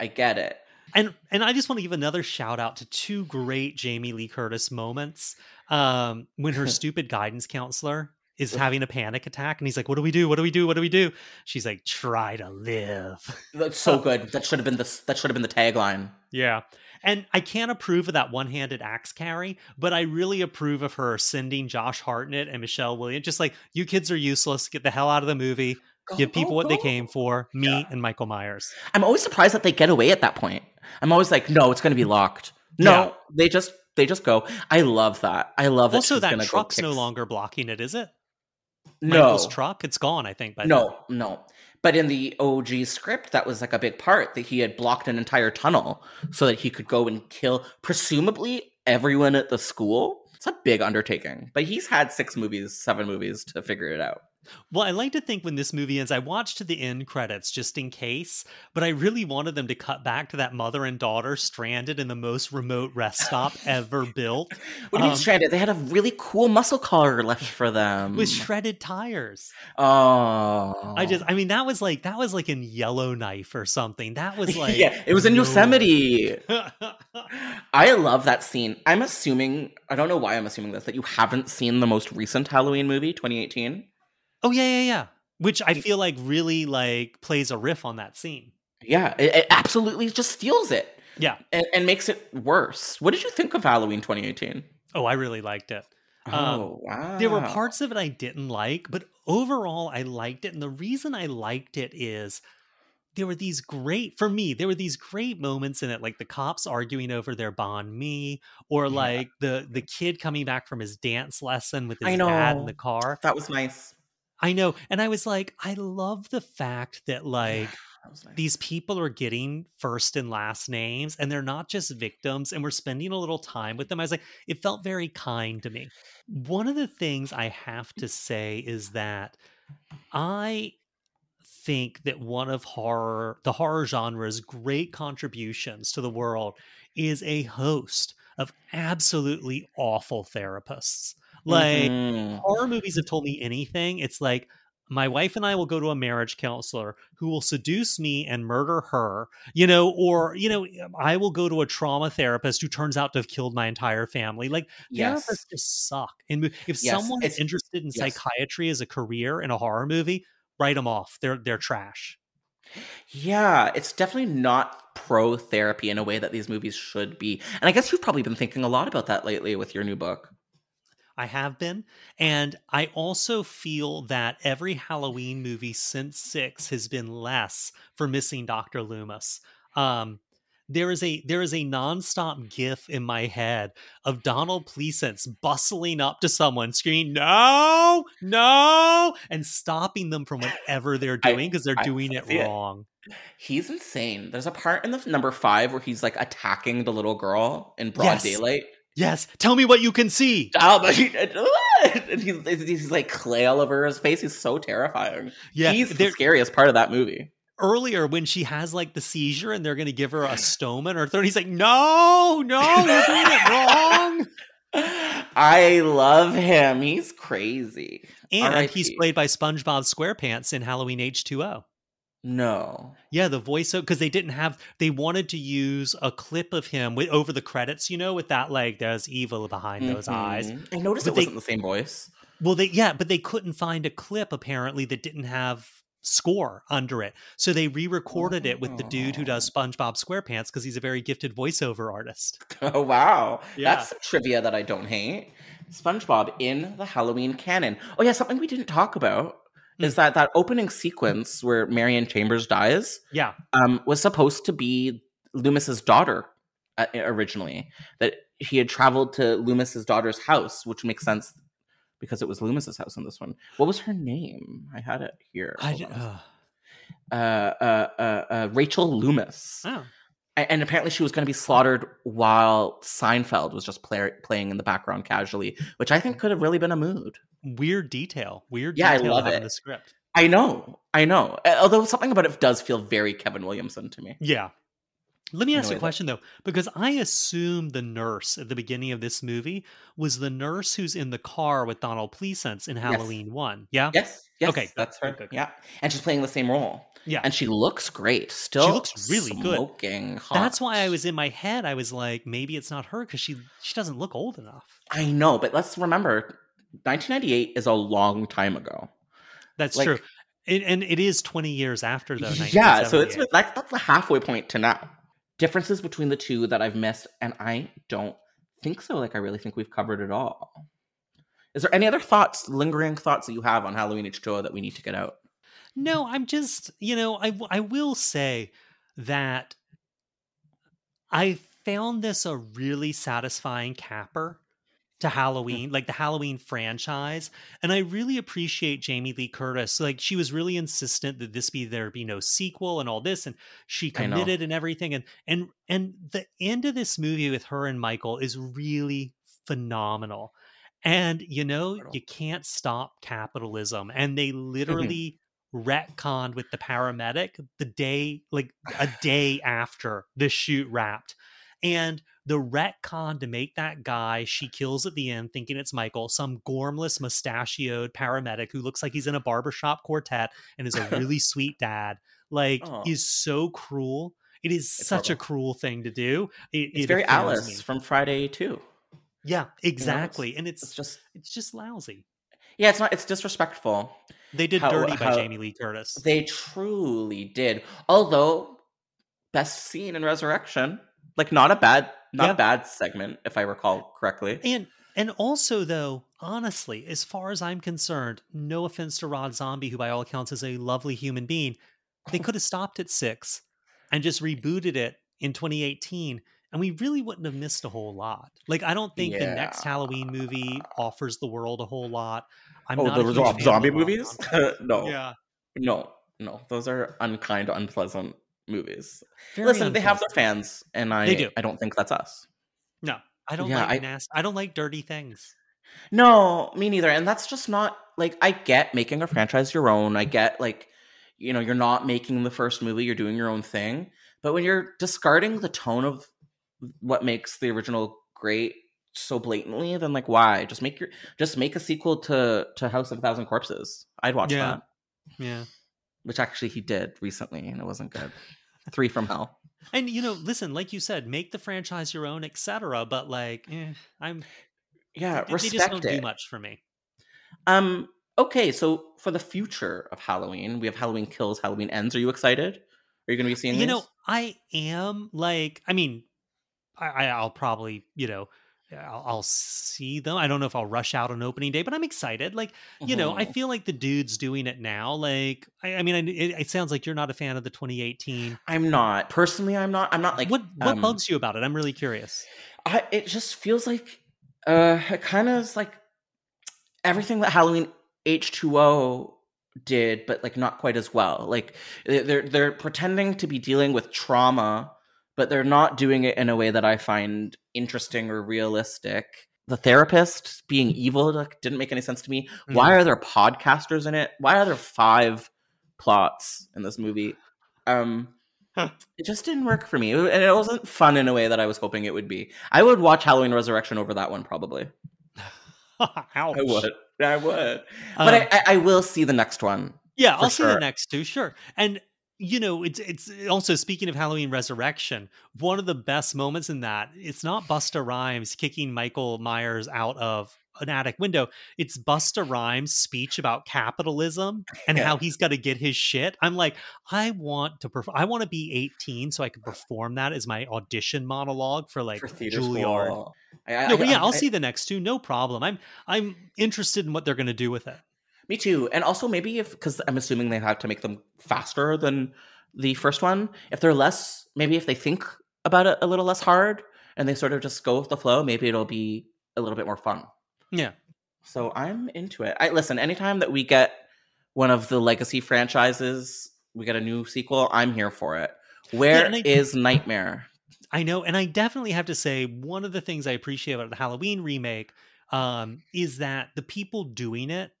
I get it. And and I just want to give another shout out to two great Jamie Lee Curtis moments. Um, when her [laughs] stupid guidance counselor is having a panic attack and he's like, What do we do? What do we do? What do we do? She's like, try to live. [laughs] That's so good. That should have been the that should have been the tagline. Yeah. And I can't approve of that one handed axe carry, but I really approve of her sending Josh Hartnett and Michelle Williams. Just like, you kids are useless. Get the hell out of the movie. Go, Give people go, what they came for. Me Yeah. and Michael Myers. I'm always surprised that they get away at that point. I'm always like, no, it's going to be locked. No, Yeah. they just they just go. I love that. I love that. Also, she's that truck's no longer blocking it, is it? No, Michael's truck? It's gone, I think. By then. no, no. But in the OG script, that was like a big part that he had blocked an entire tunnel so that he could go and kill presumably everyone at the school. It's a big undertaking, but he's had six movies, seven movies to figure it out. Well, I like to think when this movie ends, I watched to the end credits just in case, but I really wanted them to cut back to that mother and daughter stranded in the most remote rest stop ever built [laughs] What do you mean Um, stranded? They had a really cool muscle car left for them. with shredded tires. oh, I just, I mean, that was like, that was like in Yellowknife or something. That was [laughs] like, yeah, it was in. Yosemite. [laughs] I love that scene. I'm assuming, I don't know why I'm assuming this, that you haven't seen the most recent Halloween movie, 2018. Oh, yeah, yeah, yeah. Which I feel like really like plays a riff on that scene. Yeah, it, it absolutely just steals it Yeah. and, and makes it worse. What did you think of Halloween 2018? Oh, I really liked it. Um, Oh, wow. There were parts of it I didn't like, but overall I liked it. And the reason I liked it is there were these great for me, there were these great moments in it, like the cops arguing over their banh mi, or Yeah. like the the kid coming back from his dance lesson with his dad in the car. That was nice. I know. And I was like, I love the fact that like nice. these people are getting first and last names and they're not just victims and we're spending a little time with them i was like it felt very kind to me one of the things i have to say is that i think that one of horror the horror genre's great contributions to the world is a host of absolutely awful therapists like Mhm. horror movies have told me anything, it's like my wife and I will go to a marriage counselor who will seduce me and murder her, you know, or, you know, I will go to a trauma therapist who turns out to have killed my entire family. Like, Yes. therapists just suck. And if Yes, someone is interested in yes. psychiatry as a career in a horror movie, write them off. They're they're trash. Yeah, it's definitely not pro therapy in a way that these movies should be. And I guess you've probably been thinking a lot about that lately with your new book. I have been. And I also feel that every Halloween movie since six has been less for missing Dr. Loomis. Um, there is a there is a nonstop gif in my head of Donald Pleasence bustling up to someone, screaming "No, no!" and stopping them from whatever [laughs] they're doing because they're I doing it see it. wrong. He's insane. There's a part in the number five where he's like attacking the little girl in broad Yes. daylight. Yes, tell me what you can see. Oh, [laughs] he's, he's like clay all over his face. He's so terrifying. Yeah, he's the scariest part of that movie. earlier when she has like the seizure and they're going to give her a [laughs] stoma in her throat. He's like, no, no, you're doing it [laughs] wrong. I love him. He's crazy. And he's played by SpongeBob SquarePants in Halloween H2O. No. Yeah, the voiceover because they didn't have they wanted to use a clip of him with over the credits, you know, with that like there's evil behind those eyes. Mhm. I noticed But it they- wasn't the same voice. Well, they yeah, but they couldn't find a clip apparently that didn't have score under it. So they re-recorded it with the dude who does SpongeBob SquarePants because he's a very gifted voiceover artist. [laughs] Oh wow, Yeah. that's some trivia that I don't hate. SpongeBob in the Halloween canon. Oh yeah, something we didn't talk about. Is that that opening sequence where Marion Chambers dies Yeah. um, was supposed to be Loomis's daughter uh, originally. That he had traveled to Loomis's daughter's house, which makes sense because it was Loomis's house in this one. What was her name? I had it here. I uh, uh, uh, uh, uh, Rachel Loomis. oh. And apparently she was going to be slaughtered while Seinfeld was just play- playing in the background casually, which I think could have really been a mood. weird detail. Weird Yeah, I love it. in the script. I know, I know. Although something about it does feel very Kevin Williamson to me. Yeah. Let me ask you a question though, because I assume the nurse at the beginning of this movie was the nurse who's in the car with Donald Pleasence in Halloween One. Yeah. Yes, yes, Okay, that's her. good, good, good. Yeah, and she's playing the same role. Yeah. and she looks great. Still, she looks really good. Smoking hot. That's why I was in my head. I was like, maybe it's not her because she she doesn't look old enough. I know, but let's remember, 1998 is a long time ago. That's Like- true. It, and it is 20 years after the [laughs] Yeah, so it's like that's the halfway point to now. Differences between the two that I've missed, and I don't think so. Like I really think we've covered it all. Is there any other thoughts, lingering thoughts that you have on Halloween H2O that we need to get out? No, I'm just, you know, I, I will say that I found this a really satisfying capper to Halloween, like the Halloween franchise, and I really appreciate Jamie Lee Curtis. Like she was really insistent that this be there be no sequel and all this, and she committed and everything, and and and the end of this movie with her and Michael is really phenomenal. And you know, you can't stop capitalism, and they Mm-hmm. literally retconned with the paramedic the day like a day after the shoot wrapped and the retcon to make that guy she kills at the end thinking it's michael some gormless mustachioed paramedic who looks like he's in a barbershop quartet and is a [laughs] really sweet dad like Aw. is so cruel it is It's such a cruel thing to do it, It's it very Alice me. from Friday too. yeah exactly and it's It's just it's just lousy yeah, it's not. It's disrespectful. They did How- dirty by jamie lee curtis They truly did. Although best scene in Resurrection, like not a bad, not Yeah. a bad segment if I recall correctly. And and also though, honestly, as far as I'm concerned, no offense to Rob Zombie, who by all accounts is a lovely human being, they [laughs] could have stopped at six and just rebooted it in 2018, and we really wouldn't have missed a whole lot. Like I don't think the next Halloween movie offers the world a whole lot. I'm oh, not the Rob zombie movies? [laughs] No, Yeah, no, no. Those are unkind, unpleasant movies. very Listen, they have their fans, and I, They do. I don't think that's us. No, I don't Yeah, like I- nasty. I don't like dirty things. No, me neither. And that's just not like I get making a franchise your own. I get like, you know, you're not making the first movie, you're doing your own thing. But when you're discarding the tone of what makes the original great so blatantly, then like why? Just make your just make a sequel to to House of a Thousand Corpses. I'd watch Yeah. that. Yeah. Which actually he did recently and it wasn't good. Three from Hell. And you know, listen, like you said, make the franchise your own, etc. But like, eh, I'm Yeah, they- they just respect don't it. do much for me. Um. Okay, so for the future of Halloween, we have Halloween Kills, Halloween Ends. Are you excited? Are you going to be seeing? You these? know, I am like, I mean, I I'll probably, you know, I'll, I'll see them. I don't know if I'll rush out on opening day, but I'm excited. Like, you know, I Mhm. feel like the dude's doing it now. Like, I, I mean, I, it, it sounds like you're not a fan of the 2018. I'm not personally. I'm not. I'm not like what what um, bugs you about it? I'm really curious. I, it just feels like uh, it kind of is like everything that Halloween H2O did, but like not quite as well. Like they're they're pretending to be dealing with trauma, but they're not doing it in a way that I find interesting or realistic. The therapist being evil like, didn't make any sense to me. Why are there podcasters in it? Why are there five plots in this movie? Um, Huh. it just didn't work for me, and it wasn't fun in a way that I was hoping it would be. I would watch Halloween Resurrection over that one probably. [laughs] I would. I would. But Um, I, I, I will see the next one. Yeah, I'll see the next two, sure. And you know, it's it's eh, also speaking of Halloween Resurrection, one of the best moments in that, it's not Busta Rhymes kicking Michael Myers out of an attic window. It's Busta Rhymes' speech about capitalism and Yeah. how [laughs] he's got to get his shit. I'm like, I want to perform. I want to be 18 so I can perform that as my audition monologue for like for Juilliard. I, I- No, but yeah, I'll I- see the next two, no problem. I'm I'm interested in what they're going to do with it. Me too. And also maybe if because I'm assuming they have to make them faster than the first one. If they're less, maybe if they think about it a little less hard and they sort of just go with the flow, maybe it'll be a little bit more fun. Yeah. So I'm into it. I listen, anytime that we get one of the legacy franchises, we get a new sequel, I'm here for it. Where and I- is Nightmare? I know, and I definitely have to say one of the things I appreciate about the Halloween remake um, is that the people doing it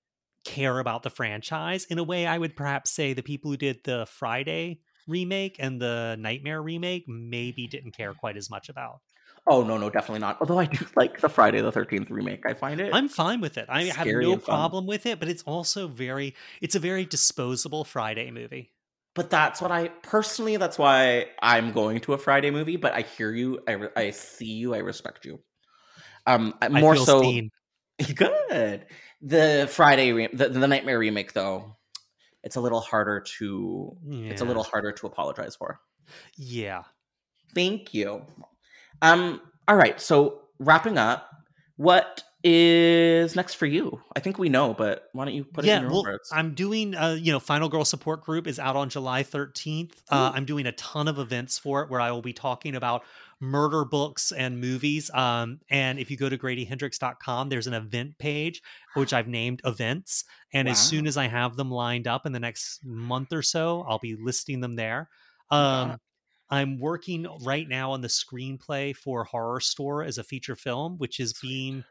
care about the franchise in a way I would perhaps say the people who did the Friday remake and the Nightmare remake maybe didn't care quite as much about. Oh no, no, definitely not. Although I do like the Friday the Thirteenth remake. I find it. I'm fine with it. I have no problem with it, but it's also very it's a very disposable Friday movie. but that's what I personally. That's why I'm going to a Friday movie. But I hear you. I, re- I see you. I respect you. Um, I more so. seen. [laughs] Good. The Friday, re- the, the Nightmare remake, though, it's a little harder to. It's a little harder to apologize for. Yeah. Thank you. Um. All right. So wrapping up, what is next for you? I think we know, but why don't you put it in your well, own words? I'm doing, uh, you know, Final Girl Support Group is out on July 13th. Uh, I'm doing a ton of events for it where I will be talking about murder books and movies. Um, and if you go to gradyhendrix.com, there's an event page, which I've named events. And as soon as I have them lined up in the next month or so, I'll be listing them there. Um, Wow. I'm working right now on the screenplay for Horrorstör as a feature film, which is being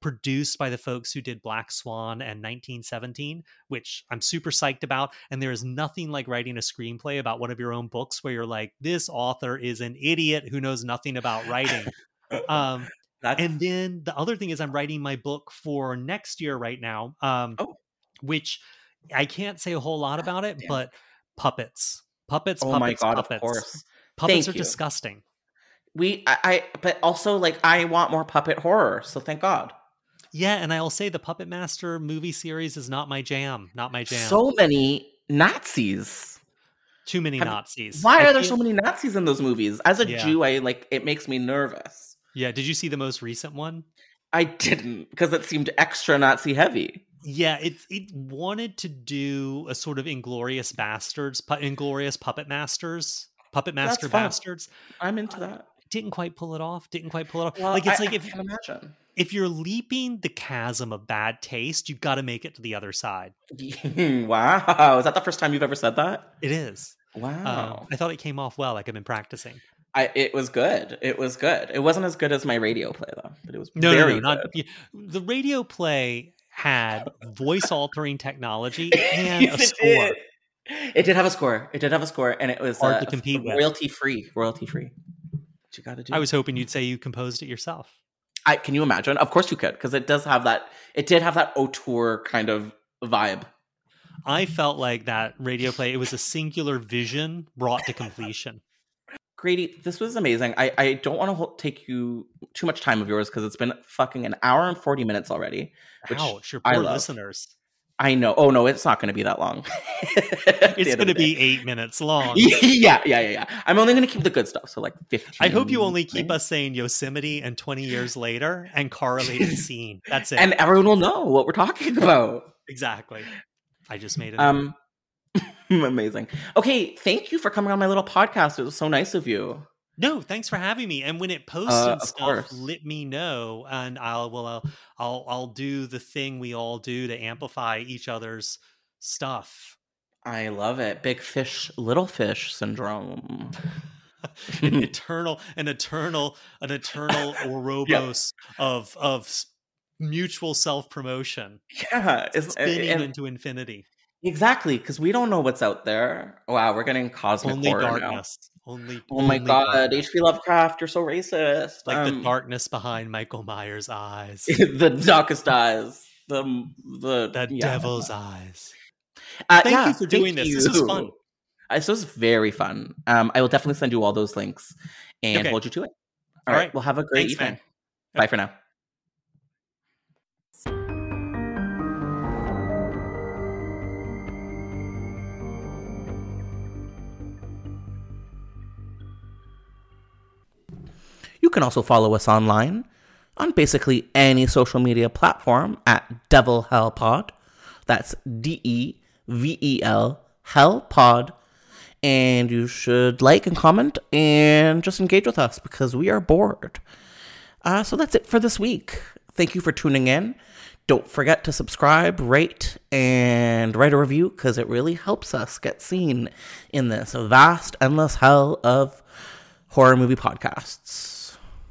produced by the folks who did Black Swan and 1917, which I'm super psyched about. And there is nothing like writing a screenplay about one of your own books where you're like, this author is an idiot who knows nothing about writing. um, [laughs] and then the other thing is I'm writing my book for next year right now, um, Oh. which I can't say a whole lot about it, Damn. but puppets, puppets, oh puppets, my god, puppets. of course. Puppets Thank are you. disgusting. We, I, I, but also like I want more puppet horror. So thank God. Yeah, and I'll say the Puppet Master movie series is not my jam. Not my jam. So many Nazis. Too many Have- Nazis. Why I are there feel- so many Nazis in those movies? As a Yeah. Jew, I like it makes me nervous. Yeah, did you see the most recent one? I didn't because it seemed extra Nazi heavy. Yeah, it it wanted to do a sort of Inglorious Bastards, pu- Inglorious Puppet Masters, Puppet Master. Bastards. I'm into that. Didn't quite pull it off. Didn't quite pull it off. Well, like it's I, like I if can imagine. If you're leaping the chasm of bad taste, you've got to make it to the other side. [laughs] wow, is that the first time you've ever said that? It is. Wow, Um, I thought it came off well. Like I've been practicing. I, it was good. It was good. It wasn't as good as my radio play though, but it was No, very no, no, not good. the radio play had voice altering technology [laughs] and Yes, a it score. did. It did have a score. It did have a score, and it was Hard uh, to compete with. royalty free. Royalty free. What you got to do? I was hoping you'd say you composed it yourself. I can you imagine? Of course you could, because it does have that. It did have that auteur kind of vibe. I felt like that radio play, it was a singular vision brought to completion. Grady, this was amazing. I, I don't want to take you too much time of yours because it's been fucking an hour and 40 minutes already. Which Ouch, your I poor love. listeners. I know. Oh, no, it's not going to be that long. [laughs] It's going to be eight minutes long. [laughs] yeah, yeah, yeah, yeah. I'm only going to keep the good stuff. So, like 15. I hope you only keep right? us saying Yosemite and 20 years later and correlated scene. That's it. And everyone will know what we're talking about. exactly. I just made it. Um, [laughs] amazing. Okay, thank you for coming on my little podcast. It was so nice of you. No, thanks for having me. And when it posts Uh, and stuff, course. let me know, and I'll well, I'll, I'll I'll do the thing we all do to amplify each other's stuff. I love it. Big fish, little fish syndrome. [laughs] an [laughs] eternal, an eternal, an eternal [laughs] Ouroboros of of mutual self promotion, Yeah, it's, spinning and- into infinity. exactly because we don't know what's out there. Wow, we're getting cosmic Only horror now. Only. Oh my only god. H.P. Lovecraft, you're so racist. Like the Um, darkness behind Michael Myers' eyes, [laughs] the darkest eyes, the the the yeah. devil's eyes. Uh, Thank yeah, you for doing this. This was fun. Uh, This was very fun. Um, I will definitely send you all those links and Okay. hold you to it. All all right. right. Well, have a great Thanks, evening. Bye for now. You can also follow us online on basically any social media platform at Devel Hell Pod. That's D E V E L Hell Pod. And you should like and comment and just engage with us because we are bored. Uh, so that's it for this week. Thank you for tuning in. Don't forget to subscribe, rate, and write a review because it really helps us get seen in this vast, endless hell of horror movie podcasts.